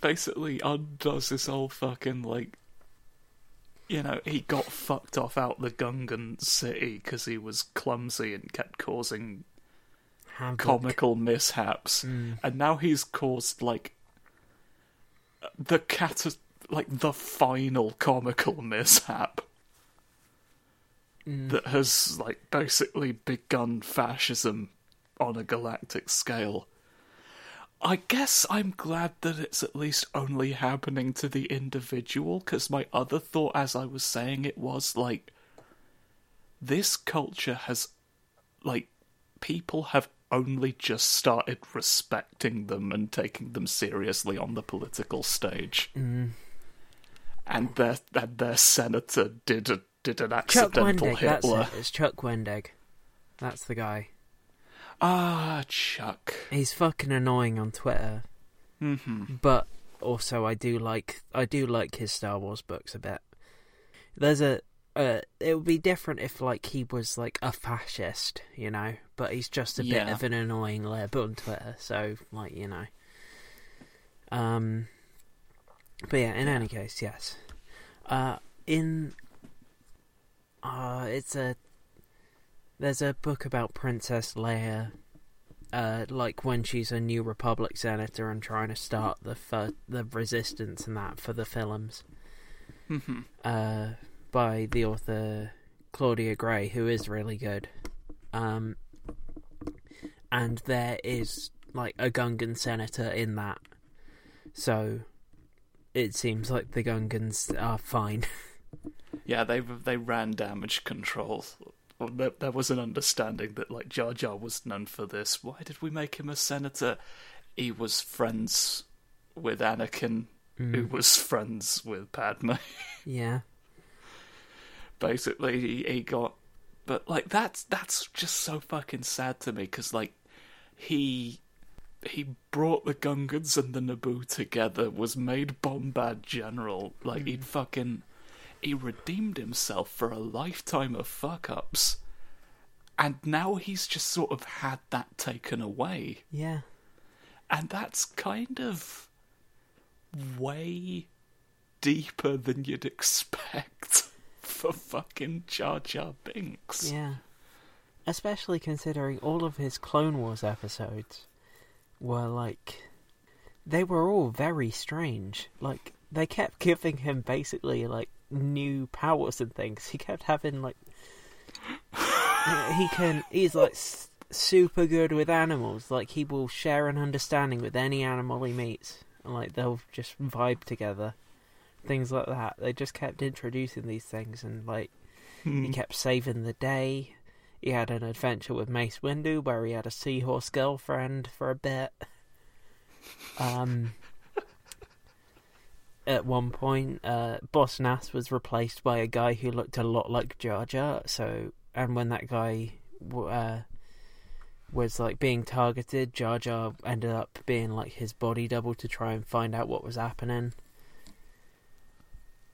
Basically, undoes this whole fucking like you know, he got fucked off out the Gungan city because he was clumsy and kept causing Havoc. comical mishaps, Mm. and now he's caused like the cat, like the final comical mishap Mm. that has like basically begun fascism on a galactic scale. I guess I'm glad that it's at least only happening to the individual, because my other thought as I was saying it was like, this culture has, like, people have only just started respecting them and taking them seriously on the political stage. Mm. And their and their senator did a did an Chuck accidental Wendig, that's Hitler. it. It's Chuck Wendig. That's the guy. Ah, Chuck. He's fucking annoying on Twitter, hmm but also I do like I do like his Star Wars books a bit. There's a uh, it would be different if like he was like a fascist, you know, but he's just a bit of an annoying lib on Twitter, so like you know. Um, but yeah, in any case, yes. Uh, in uh, it's a there's a book about Princess Leia, uh, like when she's a New Republic senator and trying to start the fir- the resistance and that for the films, hmm uh, by the author Claudia Gray, who is really good. Um, and there is like a Gungan senator in that, so it seems like the Gungans are fine. *laughs* Yeah, they they ran damage control. There, there was an understanding that like Jar Jar was known for this. Why did we make him a senator? He was friends with Anakin, who Mm, was friends with Padme. *laughs* yeah. Basically, he, he got, but like that's that's just so fucking sad to me because like he he brought the Gungans and the Naboo together, was made Bombad General. Like he'd hmm. fucking he redeemed himself for a lifetime of fuck ups. And now he's just sort of had that taken away. Yeah. And that's kind of way deeper than you'd expect *laughs* for fucking Jar Jar Binks. Yeah. Especially considering all of his Clone Wars episodes were like. They were all very strange. Like, they kept giving him basically, like, new powers and things. He kept having, like. *laughs* he can. He's, like, s- super good with animals. Like, he will share an understanding with any animal he meets. And, like, they'll just vibe together. Things like that. They just kept introducing these things and, like. Hmm. He kept saving the day. He had an adventure with Mace Windu where he had a seahorse girlfriend for a bit. Um, at one point, uh, Boss Nass was replaced by a guy who looked a lot like Jar Jar. So, and when that guy uh, was like being targeted, Jar Jar ended up being like his body double to try and find out what was happening.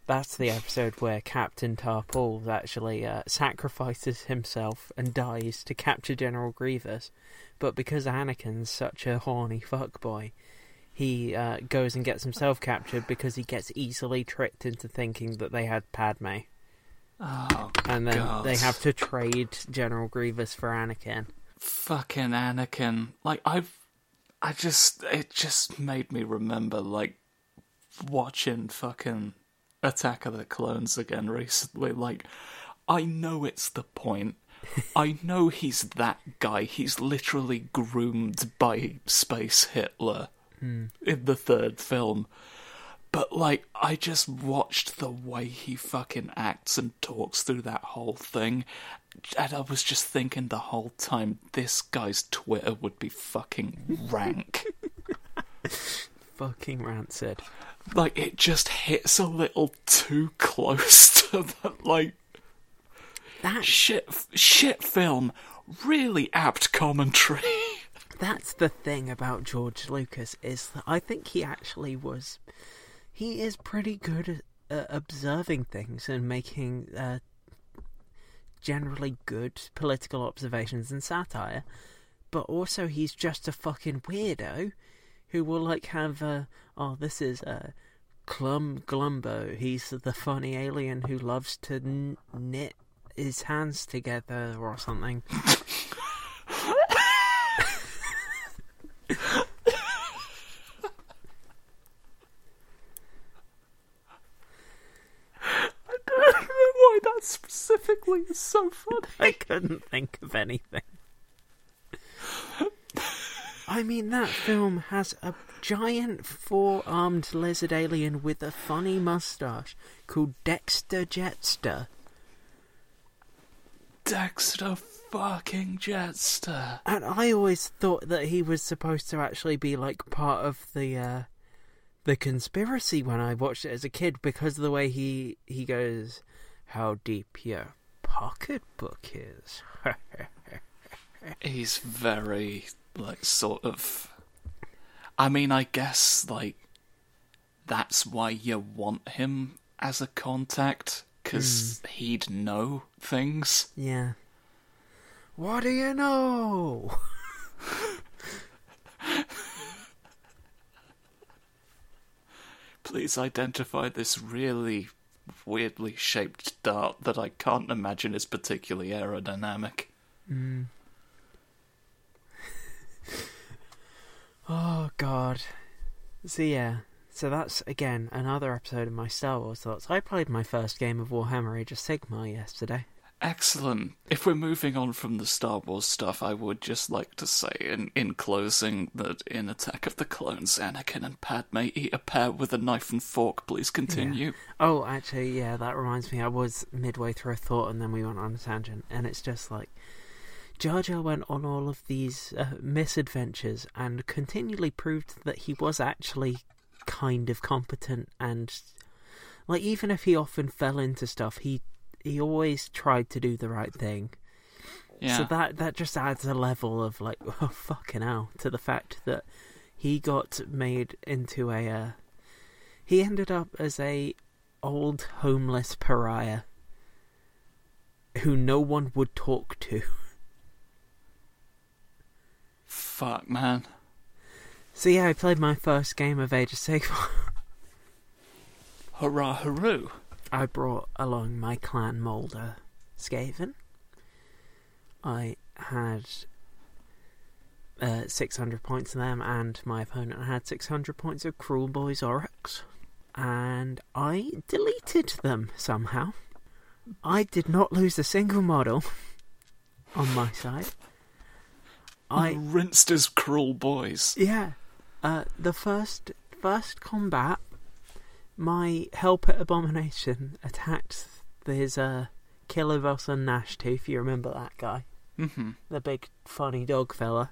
That's the episode where Captain Tarpals actually uh, sacrifices himself and dies to capture General Grievous. But because Anakin's such a horny fuckboy, he uh, goes and gets himself captured because he gets easily tricked into thinking that they had Padme. Oh, And then God. they have to trade General Grievous for Anakin. fucking Anakin. Like I've, I just it just made me remember like watching fucking Attack of the Clones again recently. Like I know it's the point. *laughs* I know he's that guy. He's literally groomed by Space Hitler hmm. in the third film. But like, I just watched the way he fucking acts and talks through that whole thing, and I was just thinking the whole time, this guy's Twitter would be fucking rank. *laughs* Fucking rancid. like, it just hits a little too close *laughs* to the like That shit. Shit film, really apt commentary. *laughs* that's the thing about George Lucas is that I think he actually was he is pretty good at uh, observing things and making uh, generally good political observations and satire but also he's just a fucking weirdo who will like have uh, oh this is uh, Clum Glumbo. He's the funny alien who loves to n- knit his hands together or something. *laughs* I don't know why that specifically is so funny. I couldn't think of anything. I mean, that film has a giant four armed lizard alien with a funny mustache called Dexter Jettster. Dexter fucking Jettster. And I always thought that he was supposed to actually be like part of the uh, the conspiracy when I watched it as a kid because of the way he he goes, "How deep your pocketbook is." *laughs* He's very, like, sort of. I mean, I guess, like, that's why you want him as a contact, because hmm. he'd know things. yeah. What do you know? Please identify this really weirdly shaped dart that I can't imagine is particularly aerodynamic. Hmm. Oh God. So yeah. So that's again another episode of my Star Wars thoughts. I played my first game of Warhammer Age of Sigmar yesterday. Excellent. If we're moving on from the Star Wars stuff, I would just like to say in, in closing that in Attack of the Clones, Anakin and Padme eat a pear with a knife and fork. Please continue. Oh, actually, yeah, that reminds me. I was midway through a thought, and then we went on a tangent, and it's just like Jar Jar went on all of these uh, misadventures and continually proved that he was actually kind of competent, and like even if he often fell into stuff, he he always tried to do the right thing. Yeah. So that that just adds a level of like, *laughs* oh fucking hell, to the fact that he got made into a. Uh, he ended up as a old homeless pariah who no one would talk to. *laughs* Fuck, man. So yeah, I played my first game of Age of Sigmar. *laughs* Hurrah, hooroo. I brought along my clan Moulder Skaven. I had uh, 600 points of them, and my opponent had 600 points of Kruleboyz Orruks. And I deleted them somehow. I did not lose a single model on my side. I *laughs* rinsed his Kruleboyz. yeah. Uh, the first first combat, my Hellpit Abomination attacked his uh, Killer Velson Gnashtoof. You remember that guy? hmm The big funny dog fella.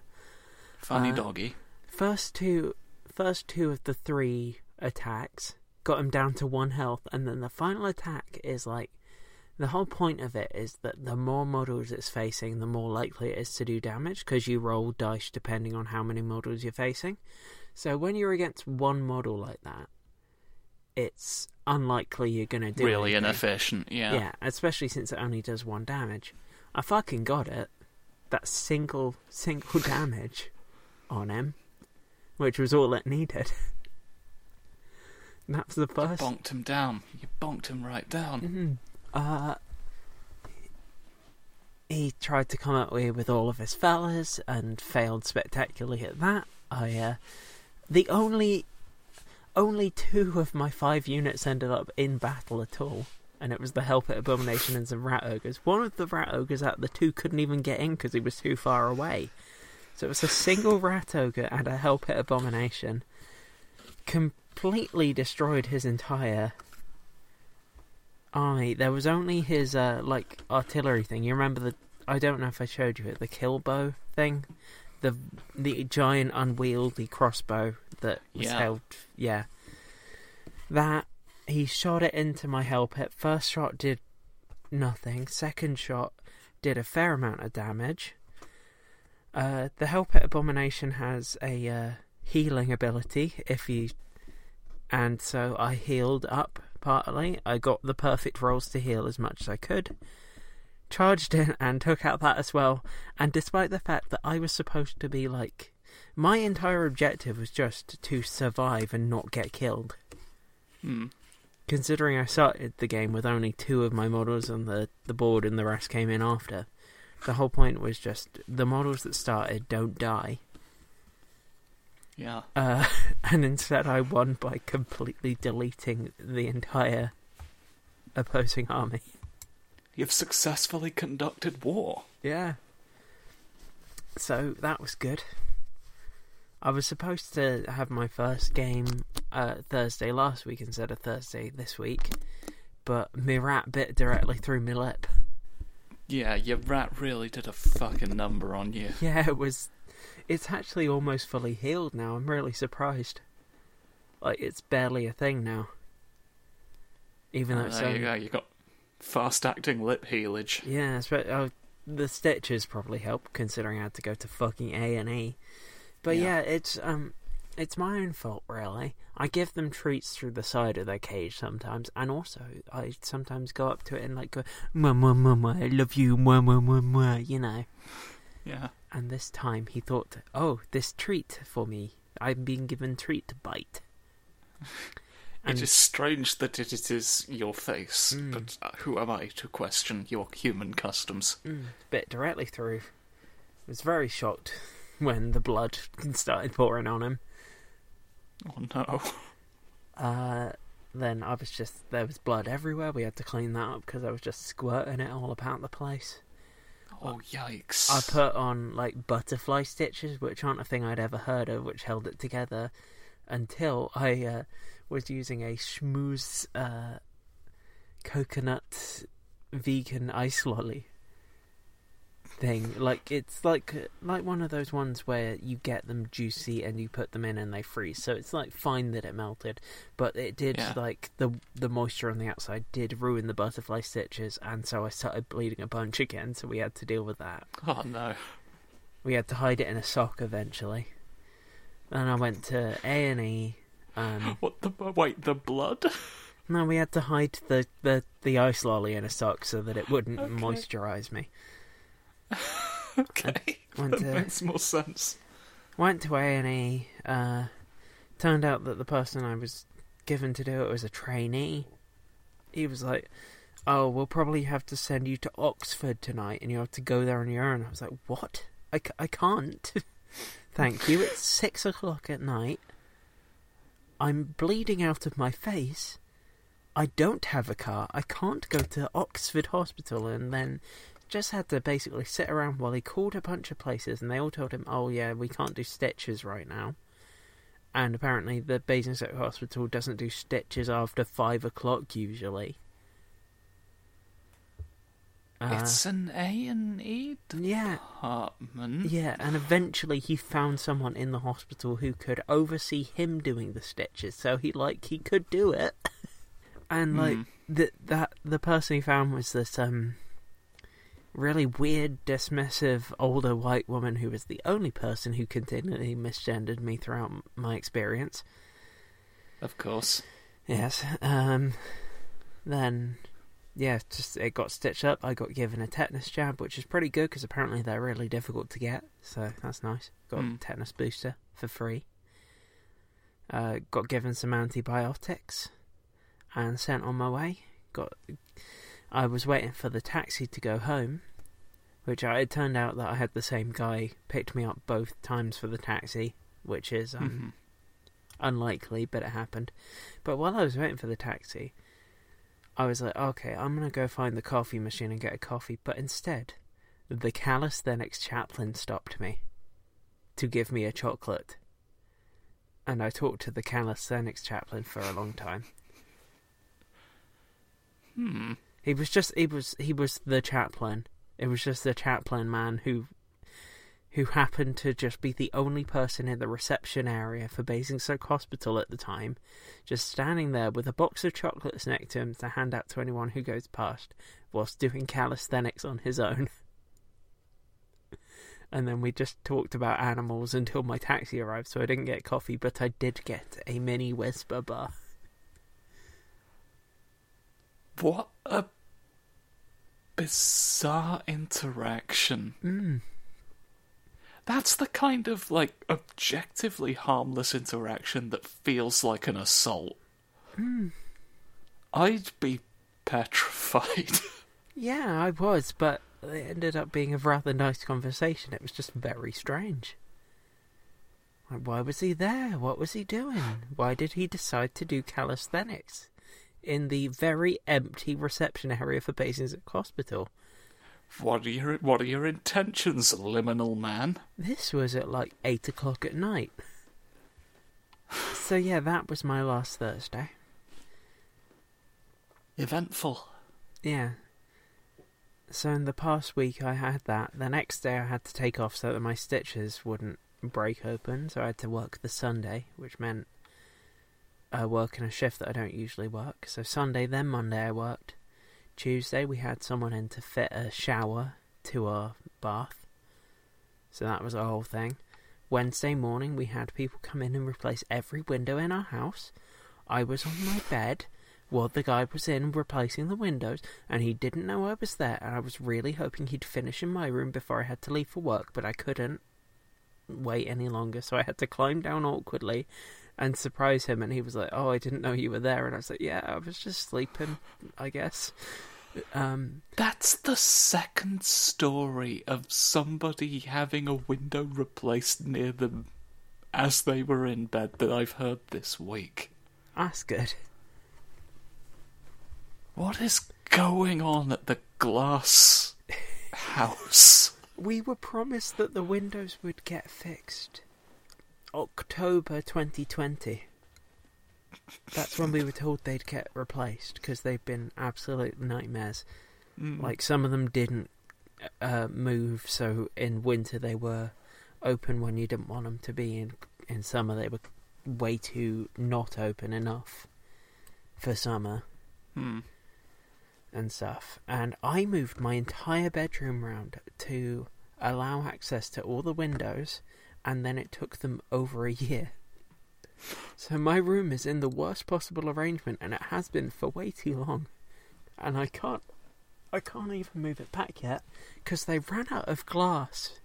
Funny Uh, doggy. First two, first two of the three attacks got him down to one health, and then the final attack is like the whole point of it is that the more models it's facing, the more likely it is to do damage because you roll dice depending on how many models you're facing. So when you're against one model like that, it's unlikely you're going to do Really anything. inefficient, yeah. Yeah, especially since it only does one damage. I fucking got it. That single single *laughs* damage on him, which was all it needed. *laughs* That's the first. Bonked him down. You bonked him right down. Mhm. Uh, he tried to come up with with all of his fellas and failed spectacularly at that. I uh, the only only two of my five units ended up in battle at all, and it was the Hellpit Abomination and some Rat Ogres. One of the Rat Ogres out of the two couldn't even get in because he was too far away. So it was a single Rat Ogre and a Hellpit Abomination. Completely destroyed his entire army. There was only his uh, like artillery thing. You remember the? I don't know if I showed you it. The Killbow thing, the the giant unwieldy crossbow that was Yeah. held. Yeah, that he shot it into my hell pit. First shot did nothing. Second shot did a fair amount of damage. Uh, the Hell Pit Abomination has a uh, healing ability if you, and so I healed up partly. I got the perfect rolls to heal as much as I could. Charged in and took out that as well. And despite the fact that I was supposed to be like, my entire objective was just to survive and not get killed. Hmm. Considering I started the game with only two of my models on the, the board and the rest came in after, the whole point was just the models that started don't die. Yeah. Uh, *laughs* and instead, I won by completely deleting the entire opposing army. You've successfully conducted war. Yeah. So that was good. I was supposed to have my first game uh, Thursday last week instead of Thursday this week, but my rat bit directly through my lip. Yeah, your rat really did a fucking number on you. Yeah, it was. It's actually almost fully healed now. I'm really surprised. Like it's barely a thing now. Even though Oh, it's there you go. You got fast acting lip healage. Yeah, but uh, the stitches probably help considering I had to go to fucking A and E. But Yeah. yeah. it's um, it's my own fault really. I give them treats through the side of their cage sometimes, and also I sometimes go up to it and like go, "Mwah, mwah, mwah, mwah, I love you, mwah, mwah," you know. Yeah. And this time he thought, "Oh, this treat for me. I'm being given treat to bite." *laughs* It is strange that it it is your face, Mm. but uh, who am I to question your human customs? Mm, bit directly through. Was very shocked *laughs* when the blood *laughs* started pouring on him. Oh no. Uh, then I was just there was blood everywhere. We had to clean that up because I was just squirting it all about the place. Oh yikes. I put on like butterfly stitches, which aren't a thing I'd ever heard of, which held it together until I uh, was using a schmooze uh, coconut vegan ice lolly thing. Like it's like like one of those ones where you get them juicy and you put them in and they freeze. So it's like fine that it melted, but it did Yeah. like the the moisture on the outside did ruin the butterfly stitches, and so I started bleeding a bunch again. So we had to deal with that. Oh no. We had to hide it in a sock eventually. And I went to A and E. Um, What the wait, the blood? no, we had to hide the, the, the ice lolly in a sock so that it wouldn't Okay. moisturize me. *laughs* okay. Went *laughs* that to makes more sense. went to A and E. Uh, turned out that the person I was given to do it was a trainee. He was like, "Oh, we'll probably have to send you to Oxford tonight, and you have to go there on your own." I was like, "What? I, I can't." *laughs* Thank you. It's six o'clock at night. I'm bleeding out of my face. I don't have a car. I can't go to Oxford Hospital and then just had to basically sit around while he called a bunch of places and they all told him, oh yeah, we can't do stitches right now. And apparently the Basingstoke Hospital doesn't do stitches after five o'clock usually. Uh, it's an A and E yeah, department. yeah, and eventually he found someone in the hospital who could oversee him doing the stitches, so he like he could do it. *laughs* and like Hmm. the that the person he found was this um really weird, dismissive older white woman who was the only person who continually misgendered me throughout my experience. Of course. Yes. Um. Then, yeah, just it got stitched up. I got given a tetanus jab, which is pretty good because apparently they're really difficult to get. So that's nice. Got Hmm. a tetanus booster for free. Uh, got given some antibiotics, and sent on my way. Got. I was waiting for the taxi to go home, which I, it turned out that I had the same guy picked me up both times for the taxi, which is um, Mhm. unlikely, but it happened. But while I was waiting for the taxi, I was like, okay, I'm gonna go find the coffee machine and get a coffee. But instead, the calisthenics chaplain stopped me to give me a chocolate, and I talked to the calisthenics chaplain for a long time. Hmm. He was just he was he was the chaplain. It was just the chaplain man who who happened to just be the only person in the reception area for Basingstoke Hospital at the time, just standing there with a box of chocolates next to him to hand out to anyone who goes past, whilst doing calisthenics on his own. *laughs* And then we just talked about animals until my taxi arrived, so I didn't get coffee, but I did get a mini Wispa bar. What a bizarre interaction. Mm. That's the kind of like objectively harmless interaction that feels like an assault. I'd be petrified. *laughs* Yeah, I was, but it ended up being a rather nice conversation. It was just very strange. Like, why was he there? What was he doing? Why did he decide to do calisthenics in the very empty reception area for Basingstoke Hospital? what are your What are your intentions, liminal man? This was at like 8 o'clock at night. So, yeah, that was my last Thursday. Eventful. Yeah. So in the past week I had that. The next day I had to take off so that my stitches wouldn't break open. So I had to work the Sunday, which meant uh, working a shift that I don't usually work. So Sunday, then Monday I worked. Tuesday we had someone in to fit a shower to our bath. So that was a whole thing. Wednesday morning we had people come in and replace every window in our house. I was on my bed while the guy was in replacing the windows, and he didn't know I was there, and I was really hoping he'd finish in my room before I had to leave for work, but I couldn't wait any longer, so I had to climb down awkwardly and surprise him, and he was like, "Oh, I didn't know you were there," and I was like, "Yeah, I was just sleeping, I guess." Um, That's the second story of somebody having a window replaced near them as they were in bed that I've heard this week. that's good. What is going on at the glass *laughs* house? We were promised that the windows would get fixed. October 2020. That's when we were told they'd get replaced because they've been absolute nightmares. Mm. Like some of them didn't uh, move, so in winter they were open when you didn't want them to be. In in summer they were way too not open enough for summer Hmm. and stuff. And I moved my entire bedroom round to allow access to all the windows, and then it took them over a year. So my room is in the worst possible arrangement, and it has been for way too long. And I can't, I can't even move it back yet because they ran out of glass.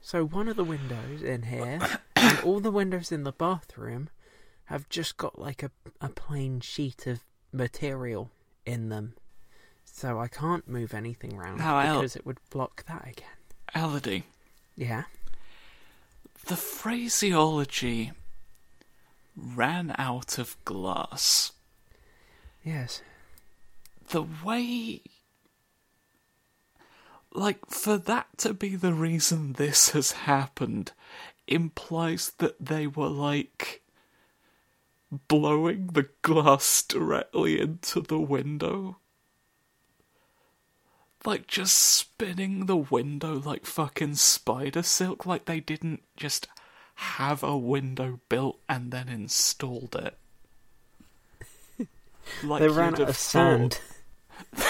So one of the windows in here, *coughs* and all the windows in the bathroom, have just got like a a plain sheet of material in them. So I can't move anything around Now, Al- because it would block that again. Elodie, Yeah. The phraseology ran out of glass. Yes. The way. Like, for that to be the reason this has happened implies that they were, like, blowing the glass directly into the window. Like, just spinning the window like fucking spider silk, like they didn't just have a window built and then installed it. *laughs* Like they ran out of sand. *laughs*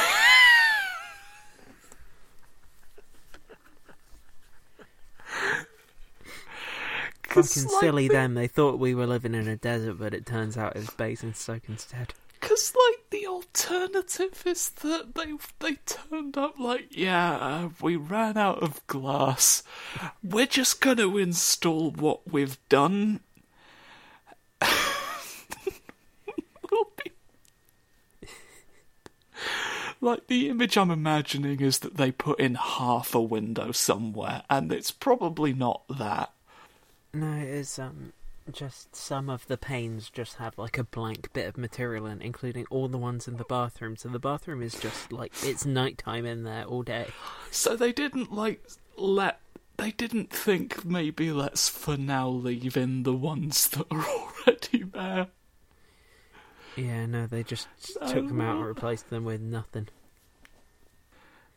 Fucking like, silly the- them. They thought we were living in a desert, but it turns out it was Basingstoke instead. Because, like, the alternative is that they they turned up like, yeah, we ran out of glass. We're just going to install what we've done. *laughs* Be- like, the image I'm imagining is that they put in half a window somewhere, and it's probably not that. No, it is um just some of the panes just have like a blank bit of material in, including all the ones in the bathroom. So the bathroom is just like it's nighttime in there all day. *gasps* So they didn't like let they didn't think maybe let's for now leave in the ones that are *laughs* already there. Yeah, no, they just took them out and replaced them with nothing.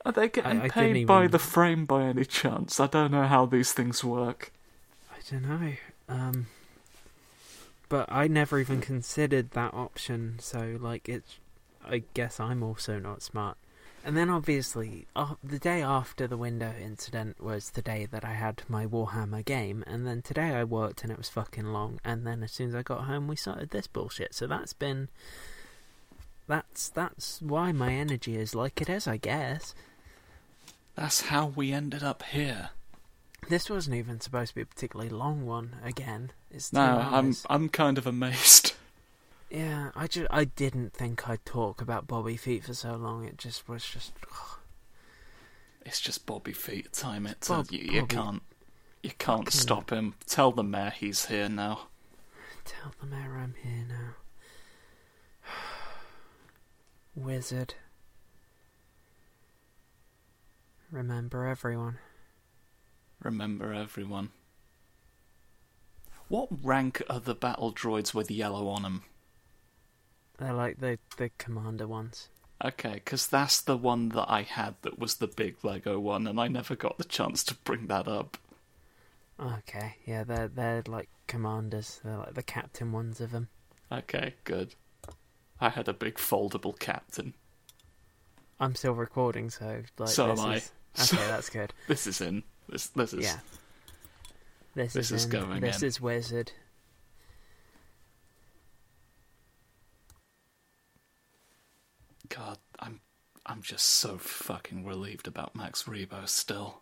Are they getting I didn't paid by the frame by any chance? I don't know how these things work. I don't know. Um, but I never even considered that option. So like, it's. I guess I'm also not smart. And then obviously, uh, the day after the window incident was the day that I had my Warhammer game, and then today I worked and it was fucking long. And then as soon as I got home, we started this bullshit. So that's been. That's that's why my energy is like it is, I guess. That's how we ended up here. This wasn't even supposed to be a particularly long one. Again, it's No, I'm. I'm kind of amazed. *laughs* Yeah, I just I didn't think I'd talk about Bobby Feet for so long. It just was just It's just Bobby Feet time. It Bob- you, you can't you can't Fucking- stop him. Tell the mayor he's here now. tell the mayor I'm here now. *sighs* Wizard. Remember everyone. Remember everyone. What rank are the battle droids with yellow on them? They're like the the commander ones. Okay, because that's the one that I had that was the big Lego one, and I never got the chance to bring that up. Okay, yeah, they're they're like commanders. They're like the captain ones of them. Okay, good. I had a big foldable captain. I'm still recording, so like. So am I. is- Okay, that's good. *laughs* This is in. This this is. Yeah. This, This is, is going This in. is wizard. God, I'm I'm just so fucking relieved about Max Rebo still.